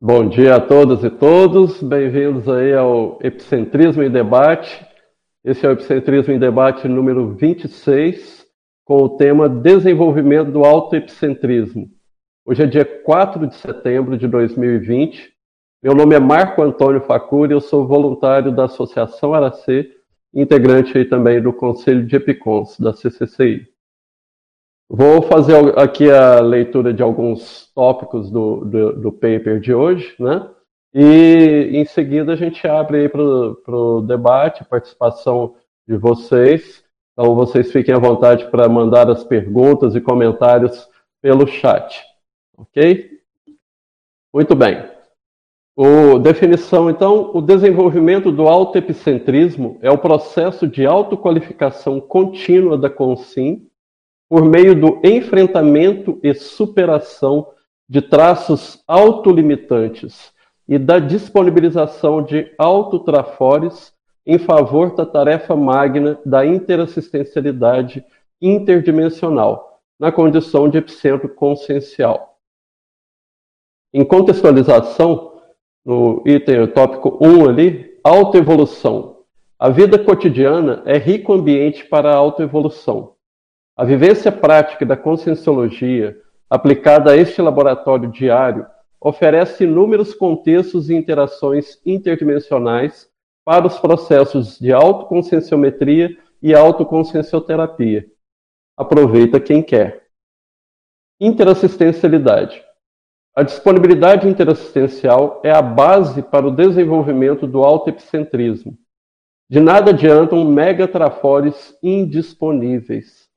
Bom dia a todas e todos, bem-vindos aí ao Epicentrismo em Debate. Esse é o Epicentrismo em Debate número 26, com o tema Desenvolvimento do Autoepicentrismo. Hoje é dia 4 de setembro de 2020. Meu nome é Marco Antônio Facuri, eu sou voluntário da Associação Aracê, integrante aí também do Conselho de Epicons, da CCCI. Vou fazer aqui a leitura de alguns tópicos do, do, do paper de hoje, né? E em seguida a gente abre aí para o debate, participação de vocês. Então vocês fiquem à vontade para mandar as perguntas e comentários pelo chat. Ok? Muito bem. O, definição, então, o desenvolvimento do autoepicentrismo é o processo de autoqualificação contínua da consim por meio do enfrentamento e superação de traços autolimitantes e da disponibilização de autotrafores em favor da tarefa magna da interassistencialidade interdimensional, na condição de epicentro consciencial. Em contextualização, no item tópico 1 ali, autoevolução. A vida cotidiana é rico ambiente para a autoevolução. A vivência prática da conscienciologia, aplicada a este laboratório diário, oferece inúmeros contextos e interações interdimensionais para os processos de autoconscienciometria e autoconsciencioterapia. Aproveita quem quer. Interassistencialidade. A disponibilidade interassistencial é a base para o desenvolvimento do autoepicentrismo. De nada adiantam megatrafores indisponíveis.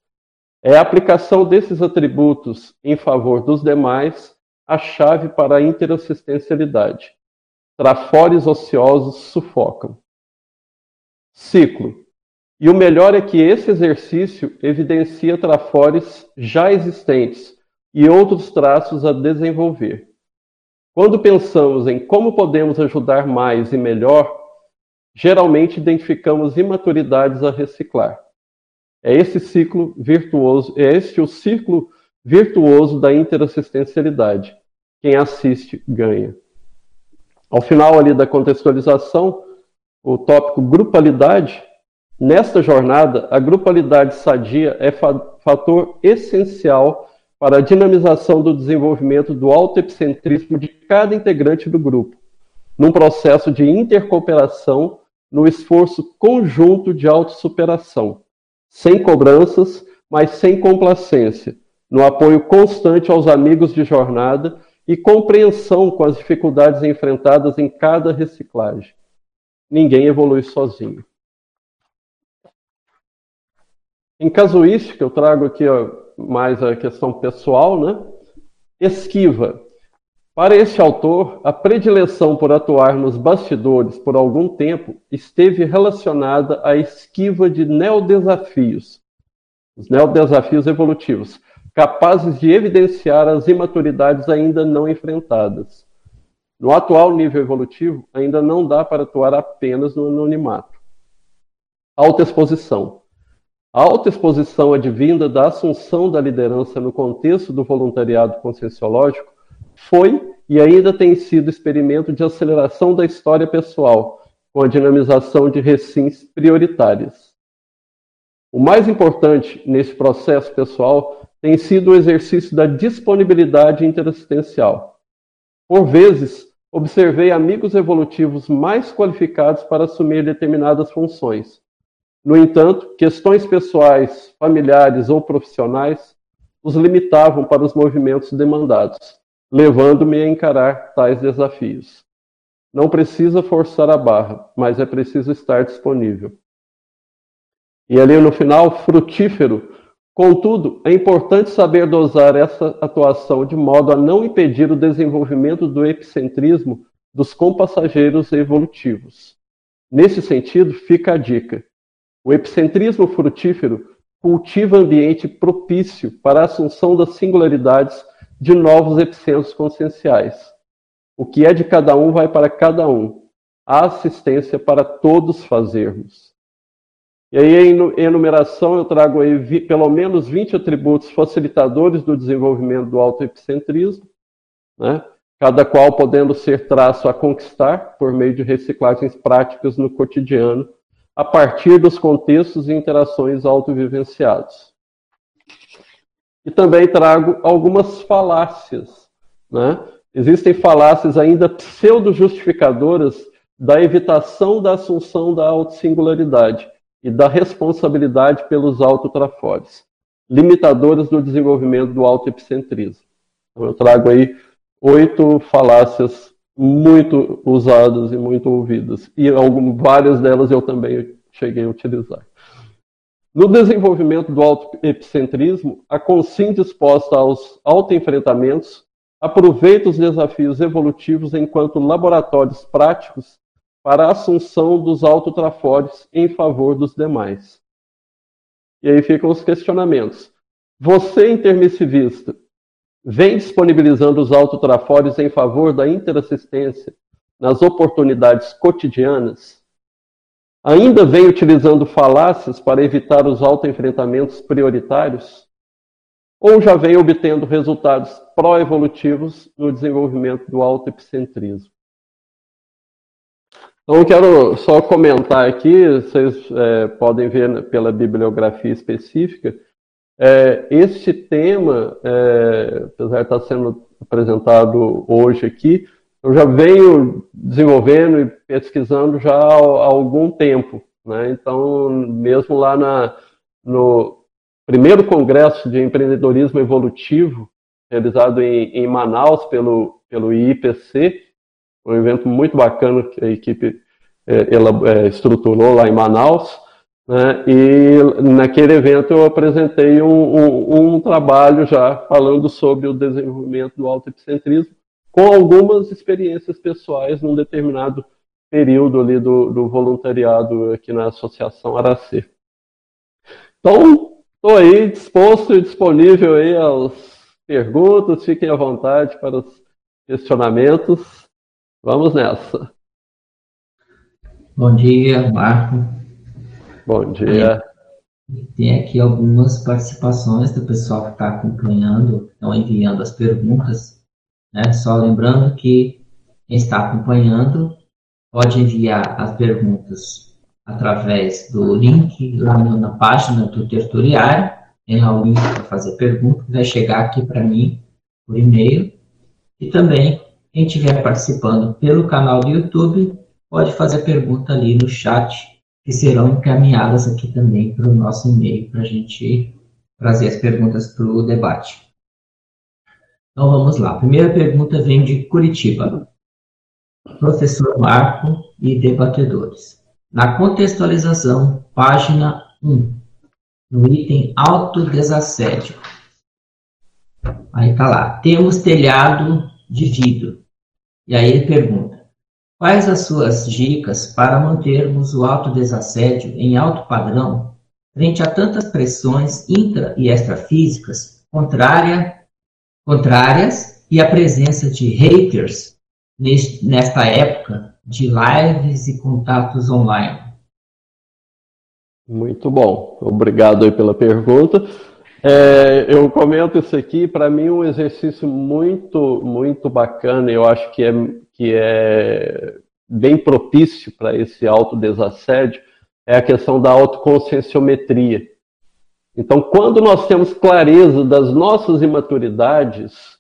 É a aplicação desses atributos em favor dos demais a chave para a interassistencialidade. Trafores ociosos sufocam. Ciclo. E o melhor é que esse exercício evidencia trafores já existentes e outros traços a desenvolver. Quando pensamos em como podemos ajudar mais e melhor, geralmente identificamos imaturidades a reciclar. É esse ciclo virtuoso, é este o círculo virtuoso da interassistencialidade. Quem assiste ganha. Ao final ali da contextualização, o tópico grupalidade, nesta jornada, a grupalidade sadia é fator essencial para a dinamização do desenvolvimento do autoepicentrismo de cada integrante do grupo, num processo de intercooperação no esforço conjunto de autossuperação sem cobranças, mas sem complacência, no apoio constante aos amigos de jornada e compreensão com as dificuldades enfrentadas em cada reciclagem. Ninguém evolui sozinho. Em casuística, eu trago aqui mais a questão pessoal, né? Esquiva. Para este autor, a predileção por atuar nos bastidores por algum tempo esteve relacionada à esquiva de neodesafios, os neodesafios evolutivos, capazes de evidenciar as imaturidades ainda não enfrentadas. No atual nível evolutivo, ainda não dá para atuar apenas no anonimato. Autoexposição. A autoexposição advinda da assunção da liderança no contexto do voluntariado conscienciológico foi e ainda tem sido experimento de aceleração da história pessoal, com a dinamização de recins prioritárias. O mais importante nesse processo pessoal tem sido o exercício da disponibilidade interassistencial. Por vezes, observei amigos evolutivos mais qualificados para assumir determinadas funções. No entanto, questões pessoais, familiares ou profissionais os limitavam para os movimentos demandados levando-me a encarar tais desafios. Não precisa forçar a barra, mas é preciso estar disponível. E ali no final, frutífero. Contudo, é importante saber dosar essa atuação de modo a não impedir o desenvolvimento do epicentrismo dos compassageiros evolutivos. Nesse sentido, fica a dica. O epicentrismo frutífero cultiva ambiente propício para a assunção das singularidades de novos epicentros conscienciais. O que é de cada um vai para cada um. A assistência para todos fazermos. E aí, em enumeração, eu trago aí vi, pelo menos 20 atributos facilitadores do desenvolvimento do autoepicentrismo, né? cada qual podendo ser traço a conquistar por meio de reciclagens práticas no cotidiano, a partir dos contextos e interações autovivenciados. E também trago algumas falácias. Né? Existem falácias ainda pseudo-justificadoras da evitação da assunção da autossingularidade e da responsabilidade pelos autotrafores, limitadoras do desenvolvimento do autoepicentrismo. Então, eu trago aí oito falácias muito usadas e muito ouvidas. E algumas, várias delas eu também cheguei a utilizar. No desenvolvimento do autoepicentrismo, a consciência disposta aos autoenfrentamentos aproveita os desafios evolutivos enquanto laboratórios práticos para a assunção dos autotrafores em favor dos demais. E aí ficam os questionamentos. Você, intermissivista, vem disponibilizando os autotrafores em favor da interassistência nas oportunidades cotidianas, ainda vem utilizando falácias para evitar os autoenfrentamentos prioritários, ou já vem obtendo resultados pró-evolutivos no desenvolvimento do autoepicentrismo. Então, quero só comentar aqui, vocês é, podem ver pela bibliografia específica, é, este tema, é, apesar de estar sendo apresentado hoje aqui, eu já venho desenvolvendo e pesquisando já há, há algum tempo. Né? Então, mesmo lá na, no primeiro congresso de empreendedorismo evolutivo, realizado em, em Manaus pelo, pelo IPC, um evento muito bacana que a equipe é, ela, é, estruturou lá em Manaus. Né? E naquele evento eu apresentei um, um, um, trabalho já falando sobre o desenvolvimento do autoepicentrismo, com algumas experiências pessoais num determinado período ali do, do voluntariado aqui na Associação Aracê. Então, estou aí disposto e disponível aí às perguntas, fiquem à vontade para os questionamentos. Vamos nessa. Bom dia, Marco. Bom dia. Tem aqui algumas participações do pessoal que está acompanhando, estão enviando as perguntas. Né? Só lembrando que quem está acompanhando pode enviar as perguntas através do link lá na página do terturiário. Tem lá o link para fazer pergunta, vai chegar aqui para mim por e-mail. E também, quem estiver participando pelo canal do YouTube, pode fazer pergunta ali no chat que serão encaminhadas aqui também para o nosso e-mail, para a gente trazer as perguntas para o debate. Então vamos lá. A primeira pergunta vem de Curitiba. Professor Marco e debatedores. Na contextualização, página 1, no item autodesassédio. Aí está lá. Temos telhado de vidro. E aí ele pergunta: Quais as suas dicas para mantermos o autodesassédio em alto padrão frente a tantas pressões intra e extrafísicas contrária, contrárias e a presença de haters nesta época de lives e contatos online? Muito bom, obrigado aí pela pergunta. É, eu comento isso aqui, para mim um exercício muito, muito bacana, eu acho que é que é bem propício para esse autodesassédio é a questão da autoconscienciometria. Então, quando nós temos clareza das nossas imaturidades,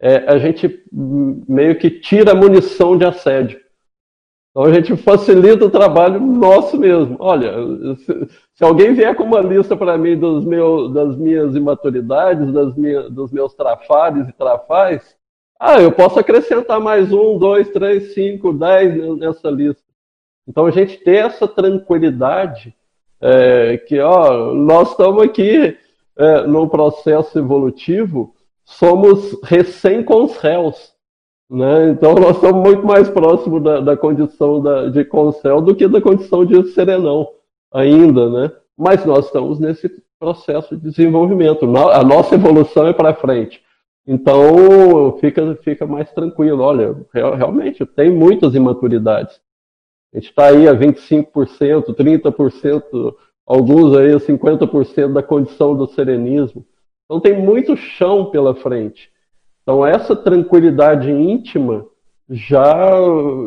é, a gente meio que tira a munição de assédio. Então, a gente facilita o trabalho nosso mesmo. Olha, se, se alguém vier com uma lista para mim dos meu, das minhas imaturidades, das minha, dos meus trafares e trafais, ah, eu posso acrescentar mais um, dois, três, cinco, dez nessa lista. Então a gente ter essa tranquilidade é, que ó, nós estamos aqui é, no processo evolutivo, somos recém réus. Né? Então nós estamos muito mais próximos da, da condição da, de concel do que da condição de serenão ainda, né? Mas nós estamos nesse processo de desenvolvimento. A nossa evolução é para frente. Então fica, fica mais tranquilo. Olha, realmente tem muitas imaturidades. A gente está aí a 25%, 30%, alguns aí a 50% da condição do serenismo. Então tem muito chão pela frente. Então, essa tranquilidade íntima já,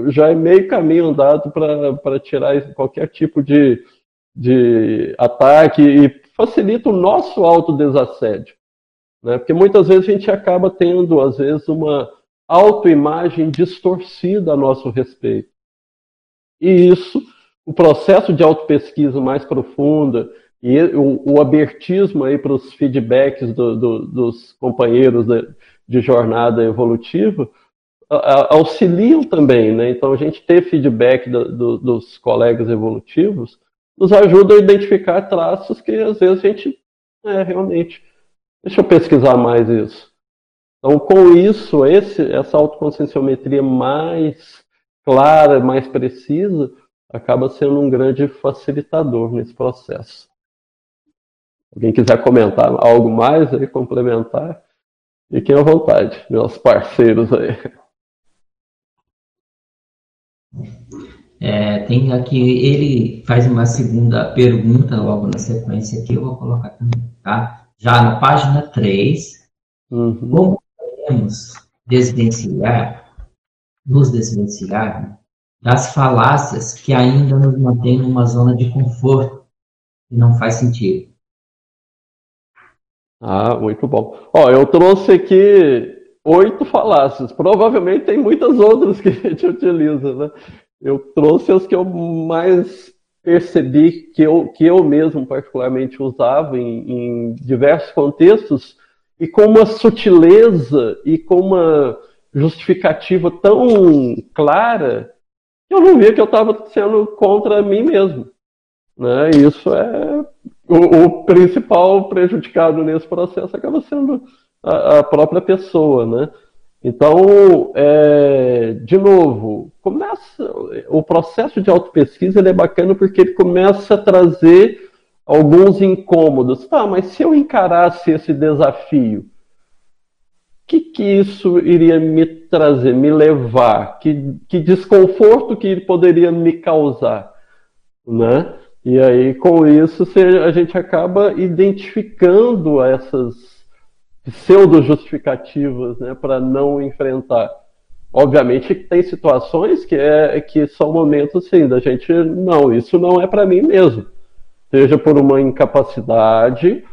já é meio caminho andado para tirar qualquer tipo de, de ataque e facilita o nosso autodesassédio. Né? Porque muitas vezes a gente acaba tendo, às vezes, uma autoimagem distorcida a nosso respeito. E isso, o processo de autopesquisa mais profunda e o, o abertismo aí para os feedbacks do, do, dos companheiros de, de jornada evolutiva, auxiliam também, né? Então a gente ter feedback do, do, dos colegas evolutivos nos ajuda a identificar traços que às vezes a gente é realmente. Deixa eu pesquisar mais isso. Então, com isso, esse, essa autoconscienciometria mais clara, mais precisa, acaba sendo um grande facilitador nesse processo. Alguém quiser comentar algo mais aí, complementar, fiquem à vontade, meus parceiros aí. É, tem aqui, ele faz uma segunda pergunta logo na sequência aqui, eu vou colocar também, tá? Já na página 3, uhum. como podemos desvencilhar, nos desvencilhar das falácias que ainda nos mantêm numa zona de conforto e não faz sentido? Ah, muito bom. Ó, eu trouxe aqui oito falácias. Provavelmente tem muitas outras que a gente utiliza, né? Eu trouxe as que eu mais percebi que eu, que eu mesmo particularmente usava em, em diversos contextos e com uma sutileza e com uma justificativa tão clara que eu não via que eu estava sendo contra mim mesmo. Né? Isso é o, o, principal prejudicado nesse processo acaba sendo a, a própria pessoa, né? Então, é, de novo, começa o processo de autopesquisa ele é bacana porque ele começa a trazer alguns incômodos. Tá, mas se eu encarasse esse desafio, que, que isso iria me trazer, me levar? Que, que desconforto que poderia me causar? Né? E aí, com isso, a gente acaba identificando essas pseudo-justificativas né, para não enfrentar. Obviamente que tem situações que, é, que são momentos assim, da gente, não, isso não é para mim mesmo. Seja por uma incapacidade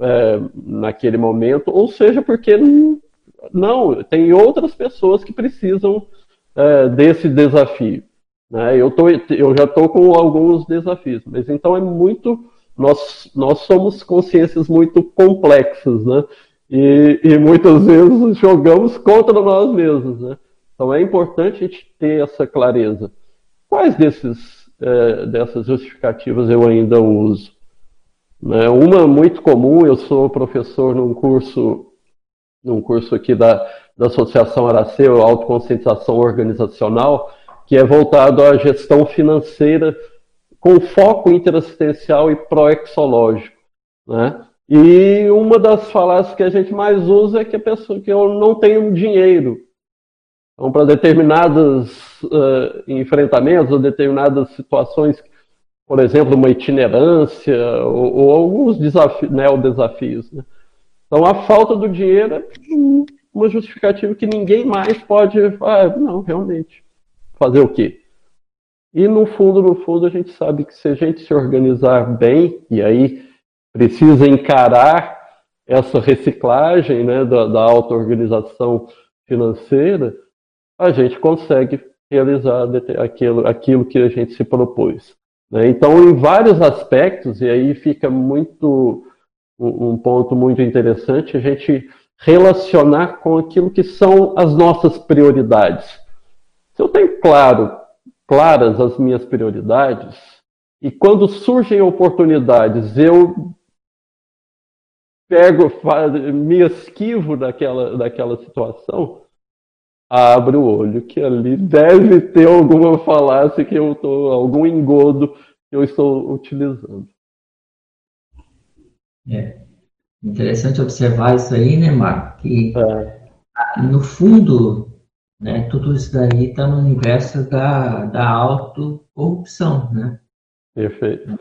é, naquele momento, ou seja porque não, tem outras pessoas que precisam é, desse desafio. Né? Eu, tô, eu já estou com alguns desafios, mas então é muito. Nós, nós somos consciências muito complexas, né? E, e muitas vezes jogamos contra nós mesmos, né? Então é importante a gente ter essa clareza. Quais desses, é, dessas justificativas eu ainda uso? Né? Uma muito comum, eu sou professor num curso, num curso aqui da, da Associação Araceu, Autoconscientização Organizacional, que é voltado à gestão financeira com foco interassistencial e proexológico. Né? E uma das falácias que a gente mais usa é que a pessoa que eu não tenho dinheiro. Então, para determinados uh, enfrentamentos ou determinadas situações, por exemplo, uma itinerância ou, ou alguns desafios, neo-desafios. Né? Então, a falta do dinheiro é uma justificativa que ninguém mais pode. Ah, não, realmente. Fazer o quê? E no fundo, no fundo, a gente sabe que se a gente se organizar bem, e aí precisa encarar essa reciclagem né, da, da auto-organização financeira, a gente consegue realizar aquilo, aquilo que a gente se propôs. Né? Então, em vários aspectos, e aí fica muito um, um ponto muito interessante, a gente relacionar com aquilo que são as nossas prioridades. Se eu tenho claro, claras as minhas prioridades, e quando surgem oportunidades, eu pego, me esquivo daquela, daquela situação, abre o olho que ali deve ter alguma falácia que eu tô, algum engodo que eu estou utilizando. É interessante observar isso aí, né, Marco? Que é. no fundo, né, tudo isso daí está no universo da, da autocorrupção, né? Perfeito.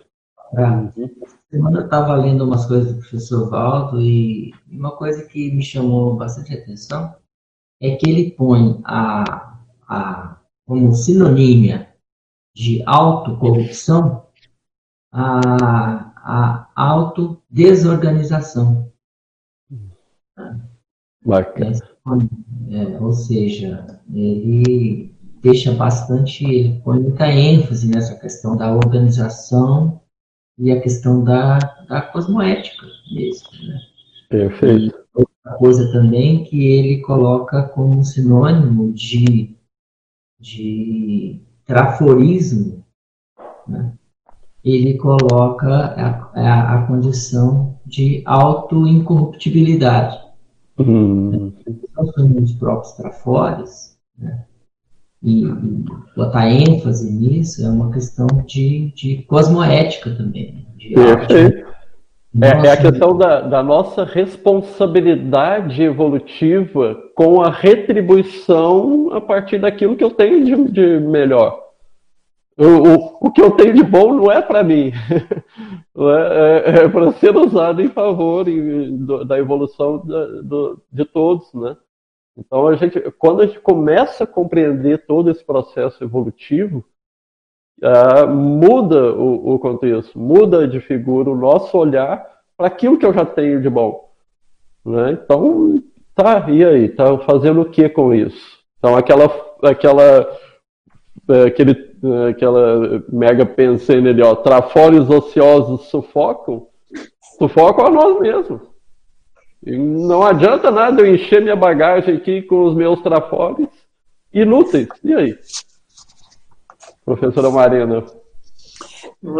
Pra, semana eu estava lendo umas coisas do professor Valdo e uma coisa que me chamou bastante atenção é que ele põe a, a, como sinonímia de autocorrupção a, a autodesorganização. Bacana. É, ou seja, ele deixa bastante, ele põe muita ênfase nessa questão da organização e a questão da, da cosmoética mesmo. Né? Perfeito. E outra coisa também que ele coloca como sinônimo de, de traforismo, né? Ele coloca a, a, a condição de auto-incorruptibilidade. Hum. Somos os próprios trafores, né? e, e, botar ênfase nisso é uma questão de, de cosmoética também. De Perfeito. É, é, a questão da, da, nossa responsabilidade evolutiva com a retribuição a partir daquilo que eu tenho de, de melhor. O, o, que eu tenho de bom não é para mim, é, é, é para ser usado em favor em, do, da evolução da, do, de todos, né? Então a gente, quando a gente começa a compreender todo esse processo evolutivo, uh, muda o, o, contexto, muda de figura o nosso olhar para aquilo que eu já tenho de bom, né? Então, tá, e aí, tá fazendo o que com isso? Então aquela, aquela, aquele aquela mega pensando ali, ó, trafores ociosos sufocam, sufocam a nós mesmos. E não adianta nada eu encher minha bagagem aqui com os meus trafores inúteis. E aí? Professora Marina.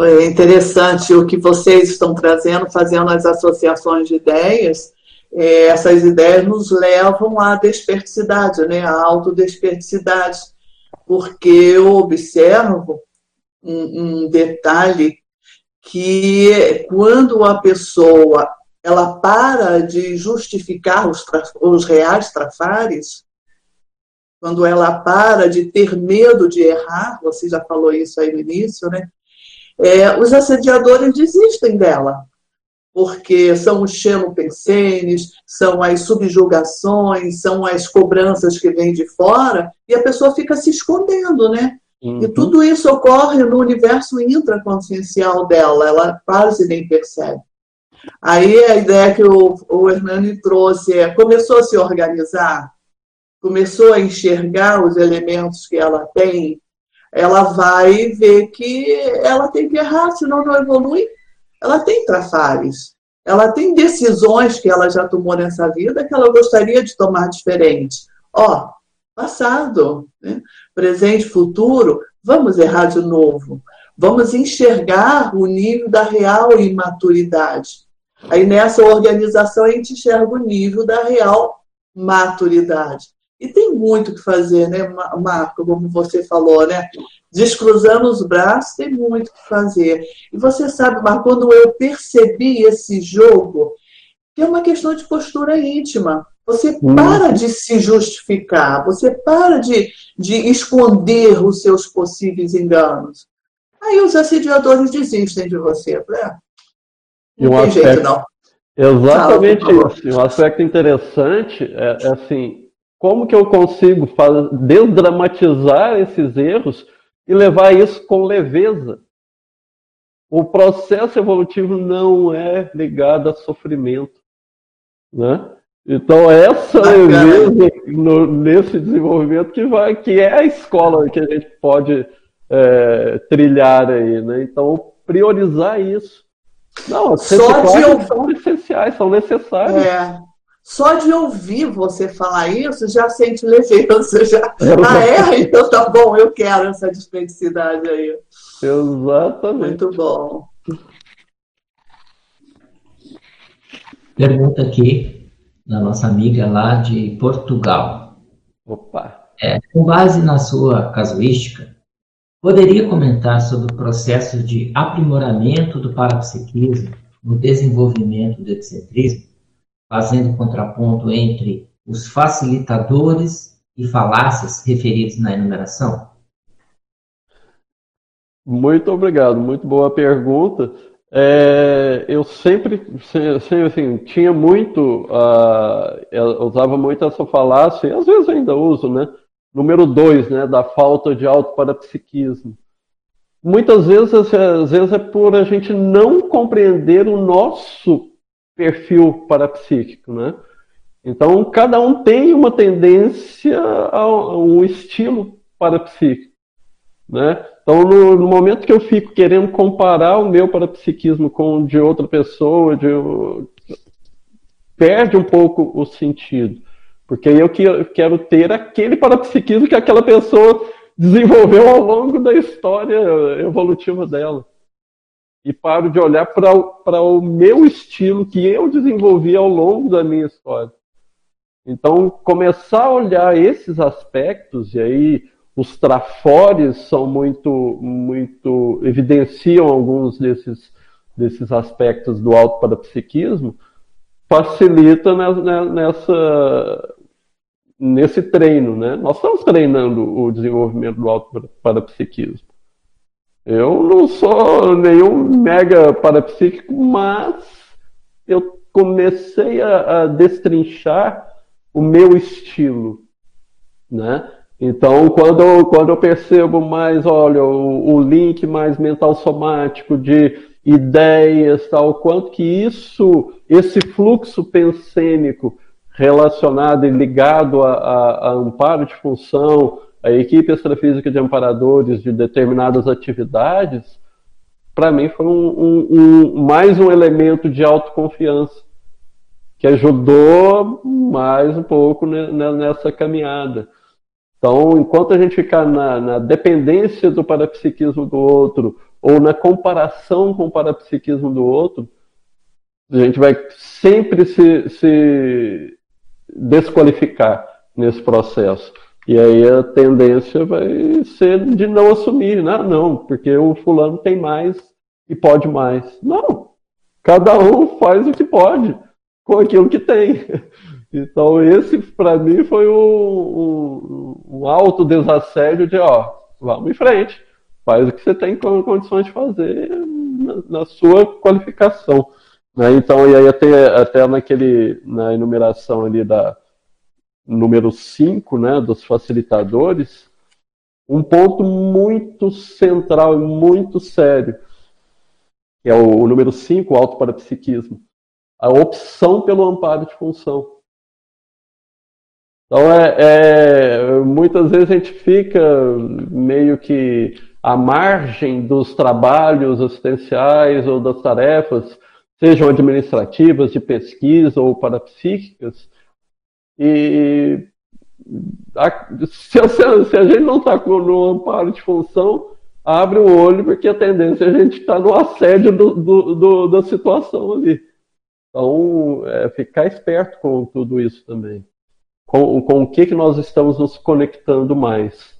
É interessante o que vocês estão trazendo, fazendo as associações de ideias. É, essas ideias nos levam à desperticidade, né? à autodesperticidade porque eu observo um, um detalhe que quando a pessoa ela para de justificar os, os reais trafares, quando ela para de ter medo de errar, você já falou isso aí no início, né? É, os assediadores desistem dela porque são os xenopensenes, são as subjugações, são as cobranças que vêm de fora, e a pessoa fica se escondendo, né? Uhum. E tudo isso ocorre no universo intraconsciencial dela, ela quase nem percebe. Aí a ideia que o, o Hernani trouxe é: começou a se organizar, começou a enxergar os elementos que ela tem, ela vai ver que ela tem que errar, senão não evolui ela tem trafares, ela tem decisões que ela já tomou nessa vida que ela gostaria de tomar diferente. Ó, passado, né? presente, futuro, vamos errar de novo. Vamos enxergar o nível da real imaturidade. Aí nessa organização a gente enxerga o nível da real maturidade. E tem muito que fazer, né, Marco, como você falou, né? Descruzando os braços, tem muito que fazer. E você sabe, Marco, quando eu percebi esse jogo, é uma questão de postura íntima. Você uhum. para de se justificar, você para de, de esconder os seus possíveis enganos. Aí os assediadores desistem de você. É, não tem aspecto, jeito, não. Exatamente Fala, isso. Um aspecto interessante é, é assim, como que eu consigo desdramatizar esses erros e levar isso com leveza? O processo evolutivo não é ligado a sofrimento, né? Então essa leveza no, nesse desenvolvimento que vai, que é a escola que a gente pode é, trilhar aí, né? Então priorizar isso. Não, as Só de... são essenciais, são necessárias. É. Só de ouvir você falar isso, já sente leveza. Já... Ah, é? Então tá bom, eu quero essa desperdicidade aí. Exatamente. Muito bom. Pergunta aqui da nossa amiga lá de Portugal. Opa! É, com base na sua casuística, poderia comentar sobre o processo de aprimoramento do parapsiquismo no desenvolvimento do excentrismo? Fazendo contraponto entre os facilitadores e falácias referidos na enumeração? Muito obrigado, muito boa pergunta. é, eu sempre, sempre assim, tinha muito, uh, usava muito essa falácia, e às vezes ainda uso, né? Número dois, né? Da falta de autoparapsiquismo. Muitas vezes, às vezes é por a gente não compreender o nosso perfil parapsíquico, né? Então, cada um tem uma tendência a um estilo parapsíquico, né? Então, no, no, momento que eu fico querendo comparar o meu parapsiquismo com o de outra pessoa, de, perde um pouco o sentido. Porque eu quero ter aquele parapsiquismo que aquela pessoa desenvolveu ao longo da história evolutiva dela. E paro de olhar para o meu estilo que eu desenvolvi ao longo da minha história. Então, começar a olhar esses aspectos, e aí os trafores são muito, muito evidenciam alguns desses, desses aspectos do alto parapsiquismo, facilita nessa, nesse treino, né? Nós estamos treinando o desenvolvimento do alto parapsiquismo. Eu não sou nenhum mega parapsíquico, mas eu comecei a, a destrinchar o meu estilo, né? Então, quando eu, quando eu percebo mais, olha, o, o link mais mental somático de ideias, tal, quanto que isso, esse fluxo pensênico relacionado e ligado a, a, a amparo de função, a equipe extrafísica de amparadores de determinadas atividades, para mim foi um, um, um, mais um elemento de autoconfiança que ajudou mais um pouco nessa caminhada. Então, enquanto a gente ficar na, na, dependência do parapsiquismo do outro, ou na comparação com o parapsiquismo do outro, a gente vai sempre se, se desqualificar nesse processo. E aí a tendência vai ser de não assumir, né? Não, porque o fulano tem mais e pode mais. Não. Cada um faz o que pode com aquilo que tem. Então, esse, para mim, foi um, um, um alto desassédio de, ó, vamos em frente, faz o que você tem condições de fazer na, na sua qualificação. Né? Então, e aí até, até naquele, na enumeração ali da número 5, né, dos facilitadores, um ponto muito central e muito sério, que é o, o número 5, o autoparapsiquismo, a opção pelo amparo de função. Então, é, é, muitas vezes a gente fica meio que à margem dos trabalhos assistenciais ou das tarefas, sejam administrativas, de pesquisa ou parapsíquicas, e a, se, a, se, a, gente não está no amparo de função, abre o olho, porque a tendência é a gente estar tá no assédio do, do, do, da situação ali. Então, é, ficar esperto com tudo isso também com, com o que, que nós estamos nos conectando mais.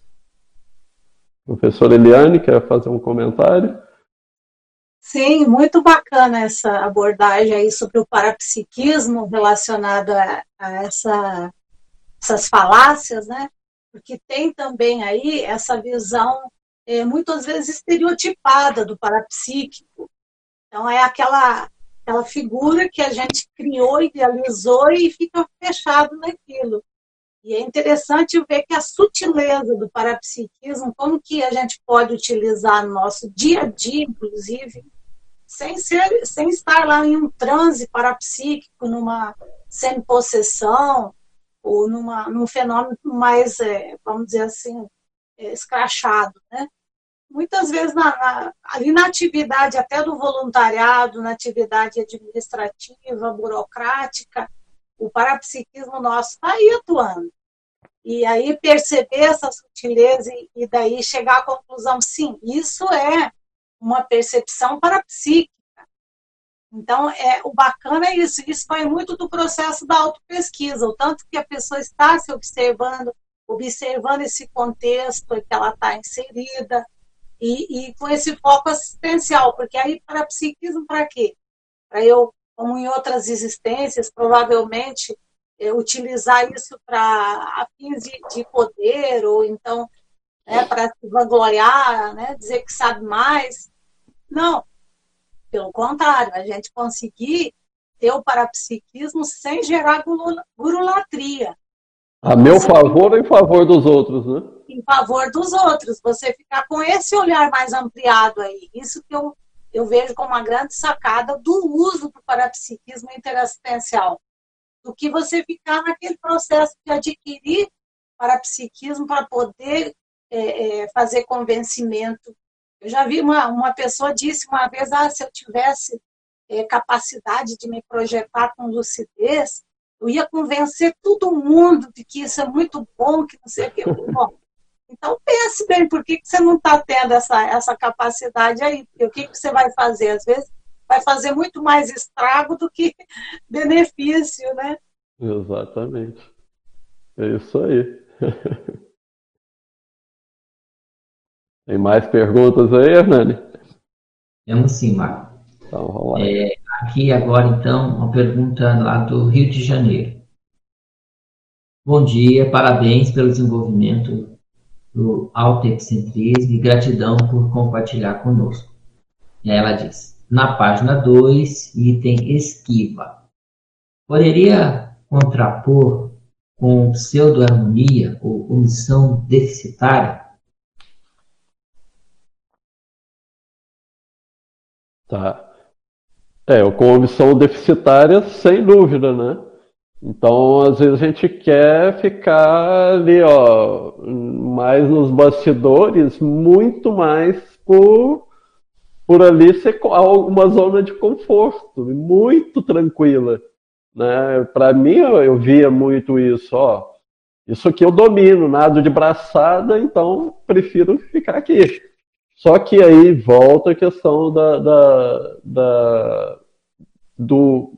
Professora Eliane, quer fazer um comentário? Sim, muito bacana essa abordagem aí sobre o parapsiquismo relacionado a, a essa, essas falácias, né? Porque tem também aí essa visão é, muitas vezes estereotipada do parapsíquico. Então é aquela aquela figura que a gente criou, idealizou e fica fechado naquilo. E é interessante ver que a sutileza do parapsiquismo, como que a gente pode utilizar no nosso dia a dia, inclusive, sem, ser, sem estar lá em um transe parapsíquico, numa semi-possessão, ou numa, num fenômeno mais, é, vamos dizer assim, é, escrachado, né? muitas vezes na, na, ali na atividade até do voluntariado, na atividade administrativa, burocrática, o parapsiquismo nosso está aí atuando. E aí perceber essa sutileza e, e daí chegar à conclusão, sim, isso é uma percepção parapsíquica. Então, é, o bacana é isso, isso vai muito do processo da autopesquisa, o tanto que a pessoa está se observando, observando esse contexto que ela está inserida, e, e com esse foco assistencial, porque aí para psiquismo para quê? Para eu, como em outras existências, provavelmente é, utilizar isso para fins de, de, poder ou então né, para se vangloriar, né, dizer que sabe mais. Não. Pelo contrário, a gente conseguir ter o parapsiquismo sem gerar gurulatria. A meu favor ou em favor dos outros, né? Em favor dos outros. Você ficar com esse olhar mais ampliado aí. Isso que eu, eu vejo como uma grande sacada do uso do parapsiquismo interassistencial. Do que você ficar naquele processo de adquirir parapsiquismo para poder é, é, fazer convencimento. Eu já vi uma, uma pessoa disse uma vez, ah, se eu tivesse é, capacidade de me projetar com lucidez, eu ia convencer todo mundo de que isso é muito bom, que não sei o que. Bom, então pense bem, por que, que você não está tendo essa, essa capacidade aí? Porque o que, que você vai fazer? Às vezes vai fazer muito mais estrago do que benefício, né? Exatamente. É isso aí. Tem mais perguntas aí, Hernani? Temos sim, Marco. Então, vamos lá. É, aqui agora, então, uma pergunta lá do Rio de Janeiro. Bom dia, parabéns pelo desenvolvimento do autoepicentrismo e gratidão por compartilhar conosco. E ela diz, na página 2, item esquiva. Poderia contrapor com pseudo-harmonia ou omissão deficitária? Tá. É, com omissão deficitária, sem dúvida, né? Então, às vezes a gente quer ficar ali, ó, mais nos bastidores, muito mais por, por ali ser uma zona de conforto, muito tranquila. Né? Para mim, eu via muito isso, ó. Isso aqui eu domino, nada de braçada, então prefiro ficar aqui. Só que aí volta a questão da, da, da, do,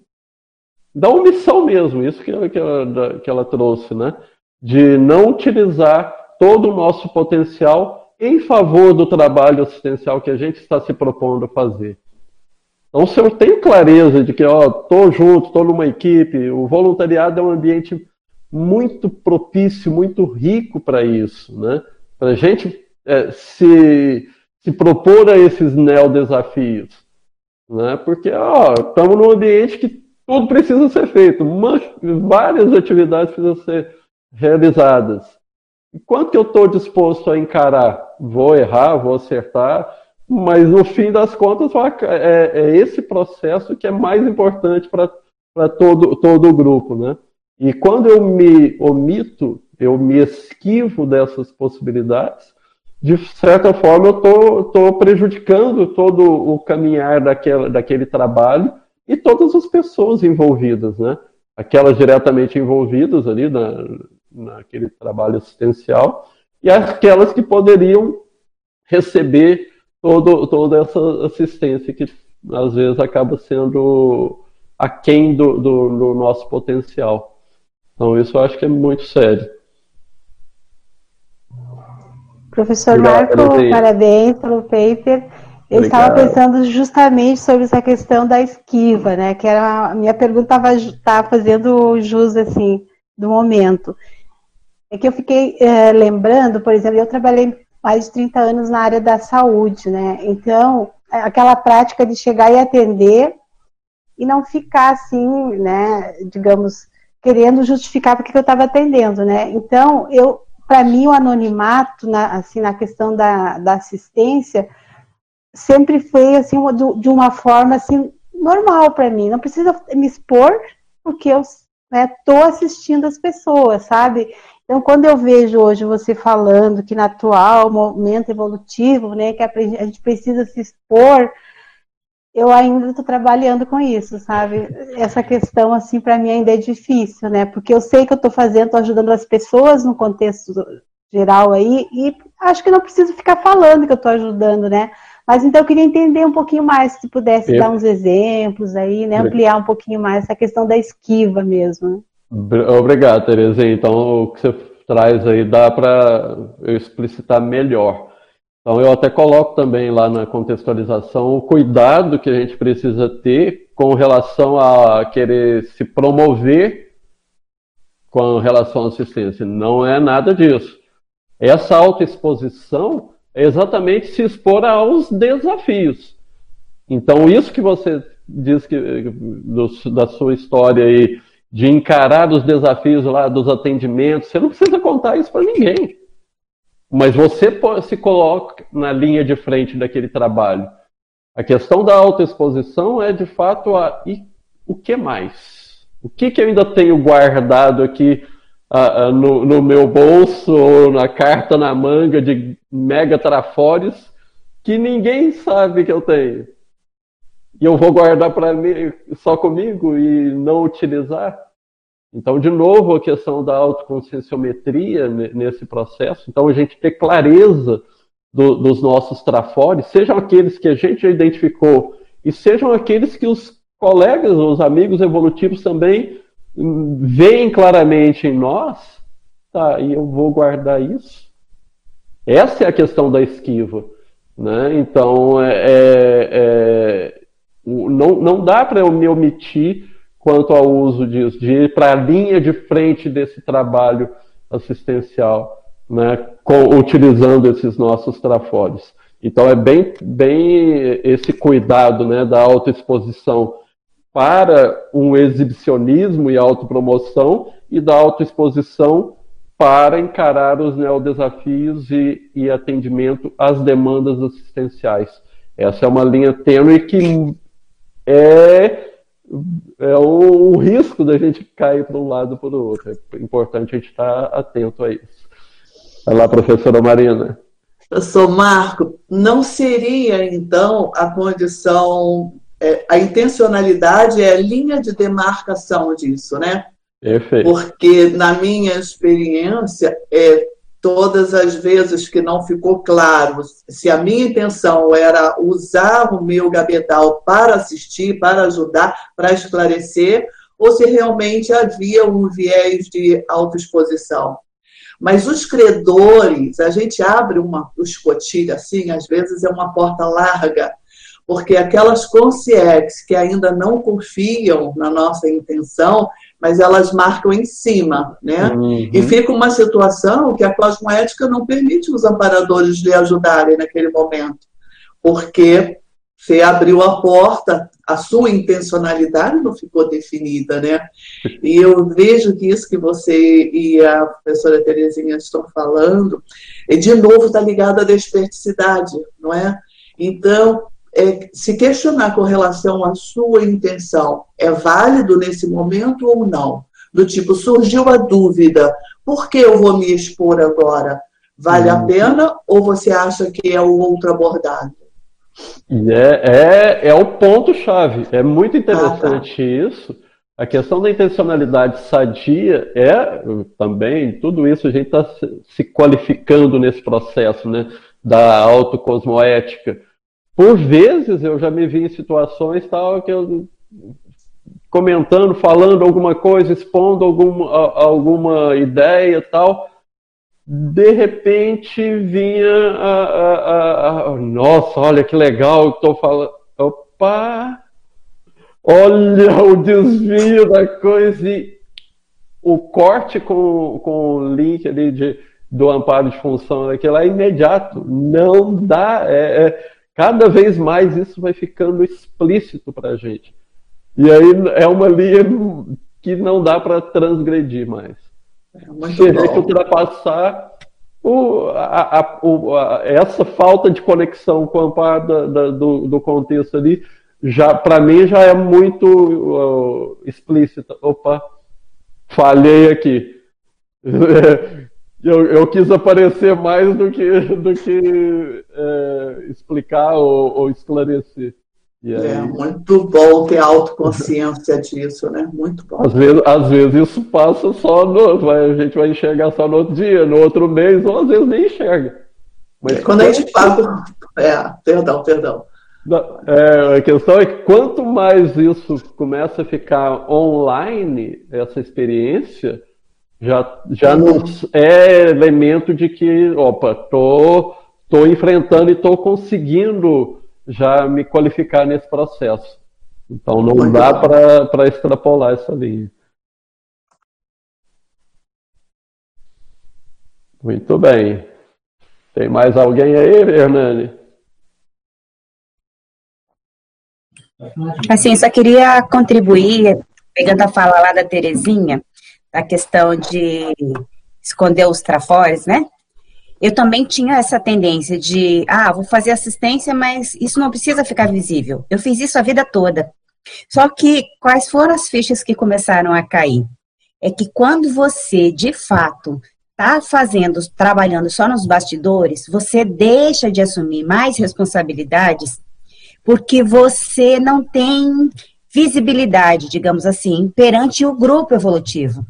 da omissão mesmo, isso que, que, ela, que ela trouxe, né? De não utilizar todo o nosso potencial em favor do trabalho assistencial que a gente está se propondo fazer. Então, se eu tenho clareza de que, tô junto, tô numa equipe, o voluntariado é um ambiente muito propício, muito rico para isso, né? Para a gente é, se se propor a esses neo-desafios. Né? Porque estamos num ambiente que tudo precisa ser feito, várias atividades precisam ser realizadas. Quanto eu estou disposto a encarar? Vou errar, vou acertar, mas no fim das contas é, é esse processo que é mais importante para todo, todo o grupo. Né? E quando eu me omito, eu me esquivo dessas possibilidades, de certa forma, eu estou prejudicando todo o caminhar daquela, daquele trabalho e todas as pessoas envolvidas, né? Aquelas diretamente envolvidas ali na, naquele trabalho assistencial e aquelas que poderiam receber todo, toda essa assistência que às vezes acaba sendo aquém do, do, do nosso potencial. Então, isso eu acho que é muito sério. Professor Marco, parabéns pelo paper. Eu estava pensando justamente sobre essa questão da esquiva, né? Que era a minha pergunta estava fazendo jus assim do momento. É que eu fiquei é, lembrando, por exemplo, eu trabalhei mais de 30 anos na área da saúde, né? Então, aquela prática de chegar e atender e não ficar assim, né, digamos, querendo justificar porque eu estava atendendo, né? Então, eu para mim o anonimato, na, assim, na questão da, da assistência, sempre foi assim de uma forma assim normal para mim. Não precisa me expor porque eu estou né, assistindo as pessoas, sabe? Então, quando eu vejo hoje você falando que no atual momento evolutivo, né, que a gente precisa se expor, eu ainda estou trabalhando com isso, sabe? Essa questão, assim, para mim ainda é difícil, né? Porque eu sei que eu estou fazendo, estou ajudando as pessoas no contexto geral aí, e acho que não preciso ficar falando que eu estou ajudando, né? Mas então eu queria entender um pouquinho mais, se pudesse dar uns exemplos aí, né? Ampliar um pouquinho mais essa questão da esquiva mesmo. Né? Obrigado, Tereza. Então, o que você traz aí dá para eu explicitar melhor. Então, eu até coloco também lá na contextualização o cuidado que a gente precisa ter com relação a querer se promover com relação à assistência. Não é nada disso. Essa autoexposição é exatamente se expor aos desafios. Então, isso que você diz que do, da sua história aí, de encarar os desafios lá dos atendimentos, você não precisa contar isso para ninguém. Mas você se coloca na linha de frente daquele trabalho. A questão da autoexposição é, de fato, a, e o que mais? O que, que eu ainda tenho guardado aqui uh, no, no, meu bolso ou na carta na manga de mega trafores que ninguém sabe que eu tenho? E eu vou guardar para mim só comigo e não utilizar? Então, de novo, a questão da autoconscienciometria nesse processo. Então, a gente ter clareza do, dos nossos trafores, sejam aqueles que a gente já identificou e sejam aqueles que os colegas, os amigos evolutivos também veem claramente em nós, tá, e eu vou guardar isso. Essa é a questão da esquiva. Né? Então, é, é, é não, não dá para eu me omitir quanto ao uso disso, de ir para a linha de frente desse trabalho assistencial né, com, utilizando esses nossos trafores. Então é bem, bem esse cuidado né, da autoexposição para um exibicionismo e autopromoção e da autoexposição para encarar os neodesafios e, e atendimento às demandas assistenciais. Essa é uma linha tênue que é, é um, um risco da gente cair para um lado ou para o outro. É importante a gente estar atento a isso. Vai lá, professora Marina. Professor Marco, não seria então a condição, é, a intencionalidade é a linha de demarcação disso, né? Perfeito. Porque na minha experiência, é, todas as vezes que não ficou claro se a minha intenção era usar o meu gabetal para assistir, para ajudar, para esclarecer, ou se realmente havia um viés de autoexposição. Mas os credores, a gente abre uma escotilha assim, às vezes é uma porta larga, porque aquelas consciências que ainda não confiam na nossa intenção, mas elas marcam em cima, né? Uhum. E fica uma situação que a cosmoética não permite os amparadores lhe ajudarem naquele momento, porque você abriu a porta, a sua intencionalidade não ficou definida, né? E eu vejo que isso que você e a professora Terezinha estão falando, e de novo está ligado à desperticidade, não é? Então, é, se questionar com relação à sua intenção, é válido nesse momento ou não? Do tipo, surgiu a dúvida, por que eu vou me expor agora? Vale a uhum. pena ou você acha que é o outro abordado? E é, é, é o ponto-chave. É muito interessante ah, tá. isso. A questão da intencionalidade sadia é também, tudo isso a gente está se qualificando nesse processo né, da autocosmoética. Por vezes eu já me vi em situações tal que eu comentando, falando alguma coisa, expondo alguma, alguma ideia tal, de repente vinha a, a, a, nossa, olha que legal, estou falando, opa, olha o desvio da coisa e o corte com, com o link ali de, do amparo de função daquilo é imediato, não dá, é, é, cada vez mais isso vai ficando explícito para a gente. E aí é uma linha que não dá para transgredir mais. É Se a gente ultrapassar o, a, a, o, a, essa falta de conexão com a amparo da, da, do, do, contexto ali, já para mim já é muito uh, explícita. Opa, falhei aqui. eu, eu, quis aparecer mais do que, do que é, explicar ou, ou esclarecer. É aí... É muito bom ter autoconsciência disso, né? Muito bom. Às vezes, às vezes isso passa só no. Vai, a gente vai enxergar só no outro dia, no outro mês, ou às vezes nem enxerga. Mas quando a gente fala. É, perdão, perdão. É, a questão é que quanto mais isso começa a ficar online, essa experiência, já, já uhum. é elemento de que, opa, tô, tô enfrentando e tô conseguindo já me qualificar nesse processo. Então não Muito dá para extrapolar essa linha. Muito bem. Tem mais alguém aí, Hernani? Assim, só queria contribuir, pegando a fala lá da Terezinha, da questão de esconder os trafores, né? Eu também tinha essa tendência de, ah, vou fazer assistência, mas isso não precisa ficar visível. Eu fiz isso a vida toda. Só que quais foram as fichas que começaram a cair? É que quando você, de fato, está fazendo, trabalhando só nos bastidores, você deixa de assumir mais responsabilidades porque você não tem visibilidade, digamos assim, perante o grupo evolutivo.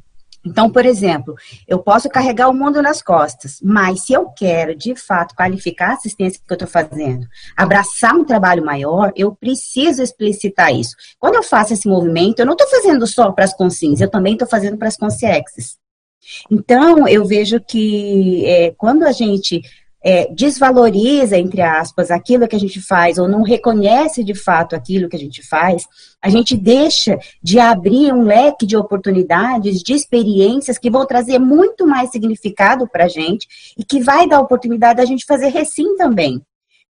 Então, por exemplo, eu posso carregar o mundo nas costas, mas se eu quero, de fato, qualificar a assistência que eu estou fazendo, abraçar um trabalho maior, eu preciso explicitar isso. Quando eu faço esse movimento, eu não estou fazendo só para as consins, eu também estou fazendo para as consciexes. Então, eu vejo que é, quando a gente é, desvaloriza, entre aspas, aquilo que a gente faz, ou não reconhece de fato aquilo que a gente faz, a gente deixa de abrir um leque de oportunidades, de experiências que vão trazer muito mais significado para a gente e que vai dar oportunidade da gente fazer recém também.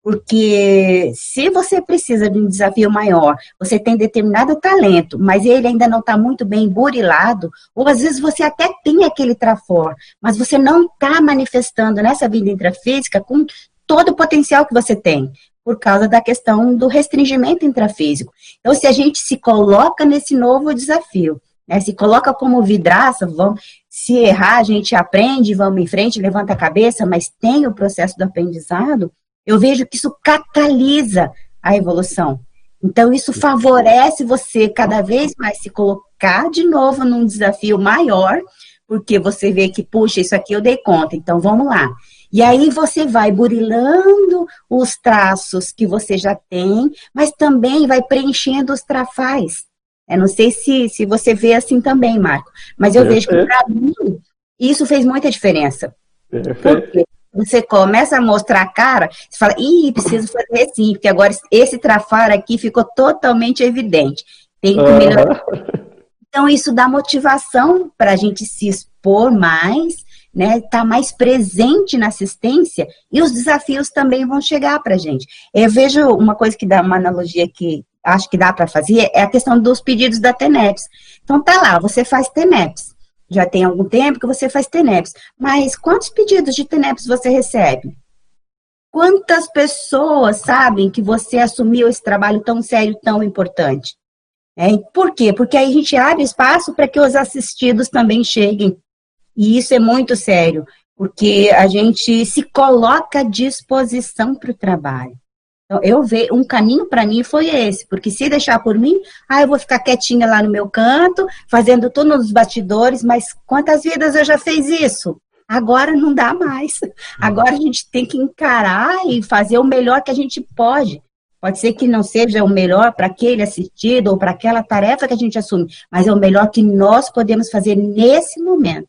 Porque se você precisa de um desafio maior, você tem determinado talento, mas ele ainda não está muito bem burilado, ou às vezes você até tem aquele trafor, mas você não está manifestando nessa vida intrafísica com todo o potencial que você tem, por causa da questão do restringimento intrafísico. Então, se a gente se coloca nesse novo desafio, né, se coloca como vidraça, vamos, se errar, a gente aprende, vamos em frente, levanta a cabeça, mas tem o processo do aprendizado, eu vejo que isso catalisa a evolução. Então, isso favorece você cada vez mais se colocar de novo num desafio maior, porque você vê que, puxa, isso aqui eu dei conta, então vamos lá. E aí você vai burilando os traços que você já tem, mas também vai preenchendo os trafais. Eu não sei se, se você vê assim também, Marco, mas eu vejo que para mim isso fez muita diferença. Porque você começa a mostrar a cara, você fala, ih, preciso fazer assim, porque agora esse trafar aqui ficou totalmente evidente. Tem que melhorar. Então, isso dá motivação para a gente se expor mais, né? Estar tá mais presente na assistência e os desafios também vão chegar para a gente. Eu vejo uma coisa que dá uma analogia que acho que dá para fazer é a questão dos pedidos da TENEPS. Então, tá lá, você faz TENEPS já tem algum tempo que você faz TENEPS. Mas quantos pedidos de TENEPS você recebe? Quantas pessoas sabem que você assumiu esse trabalho tão sério, tão importante? É, por quê? Porque aí a gente abre espaço para que os assistidos também cheguem. E isso é muito sério, porque a gente se coloca à disposição para o trabalho. Então, eu vejo, um caminho para mim foi esse, porque se deixar por mim, ah, eu vou ficar quietinha lá no meu canto, fazendo tudo nos bastidores, mas quantas vidas eu já fiz isso? Agora não dá mais. Agora a gente tem que encarar e fazer o melhor que a gente pode. Pode ser que não seja o melhor para aquele assistido ou para aquela tarefa que a gente assume, mas é o melhor que nós podemos fazer nesse momento.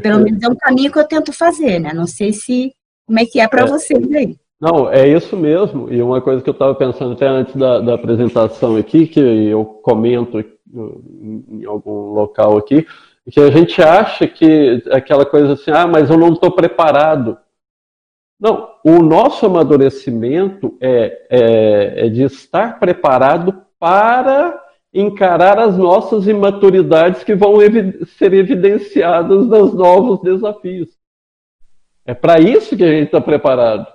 pelo menos é um caminho que eu tento fazer, né? Não sei se como é que é para é. vocês aí. Não, é isso mesmo. E uma coisa que eu estava pensando até antes da, da, apresentação aqui, que eu comento em algum local aqui, que a gente acha que aquela coisa assim, ah, mas eu não estou preparado. Não, o nosso amadurecimento é, é, é de estar preparado para encarar as nossas imaturidades que vão evi ser evidenciadas nos novos desafios. É para isso que a gente está preparado.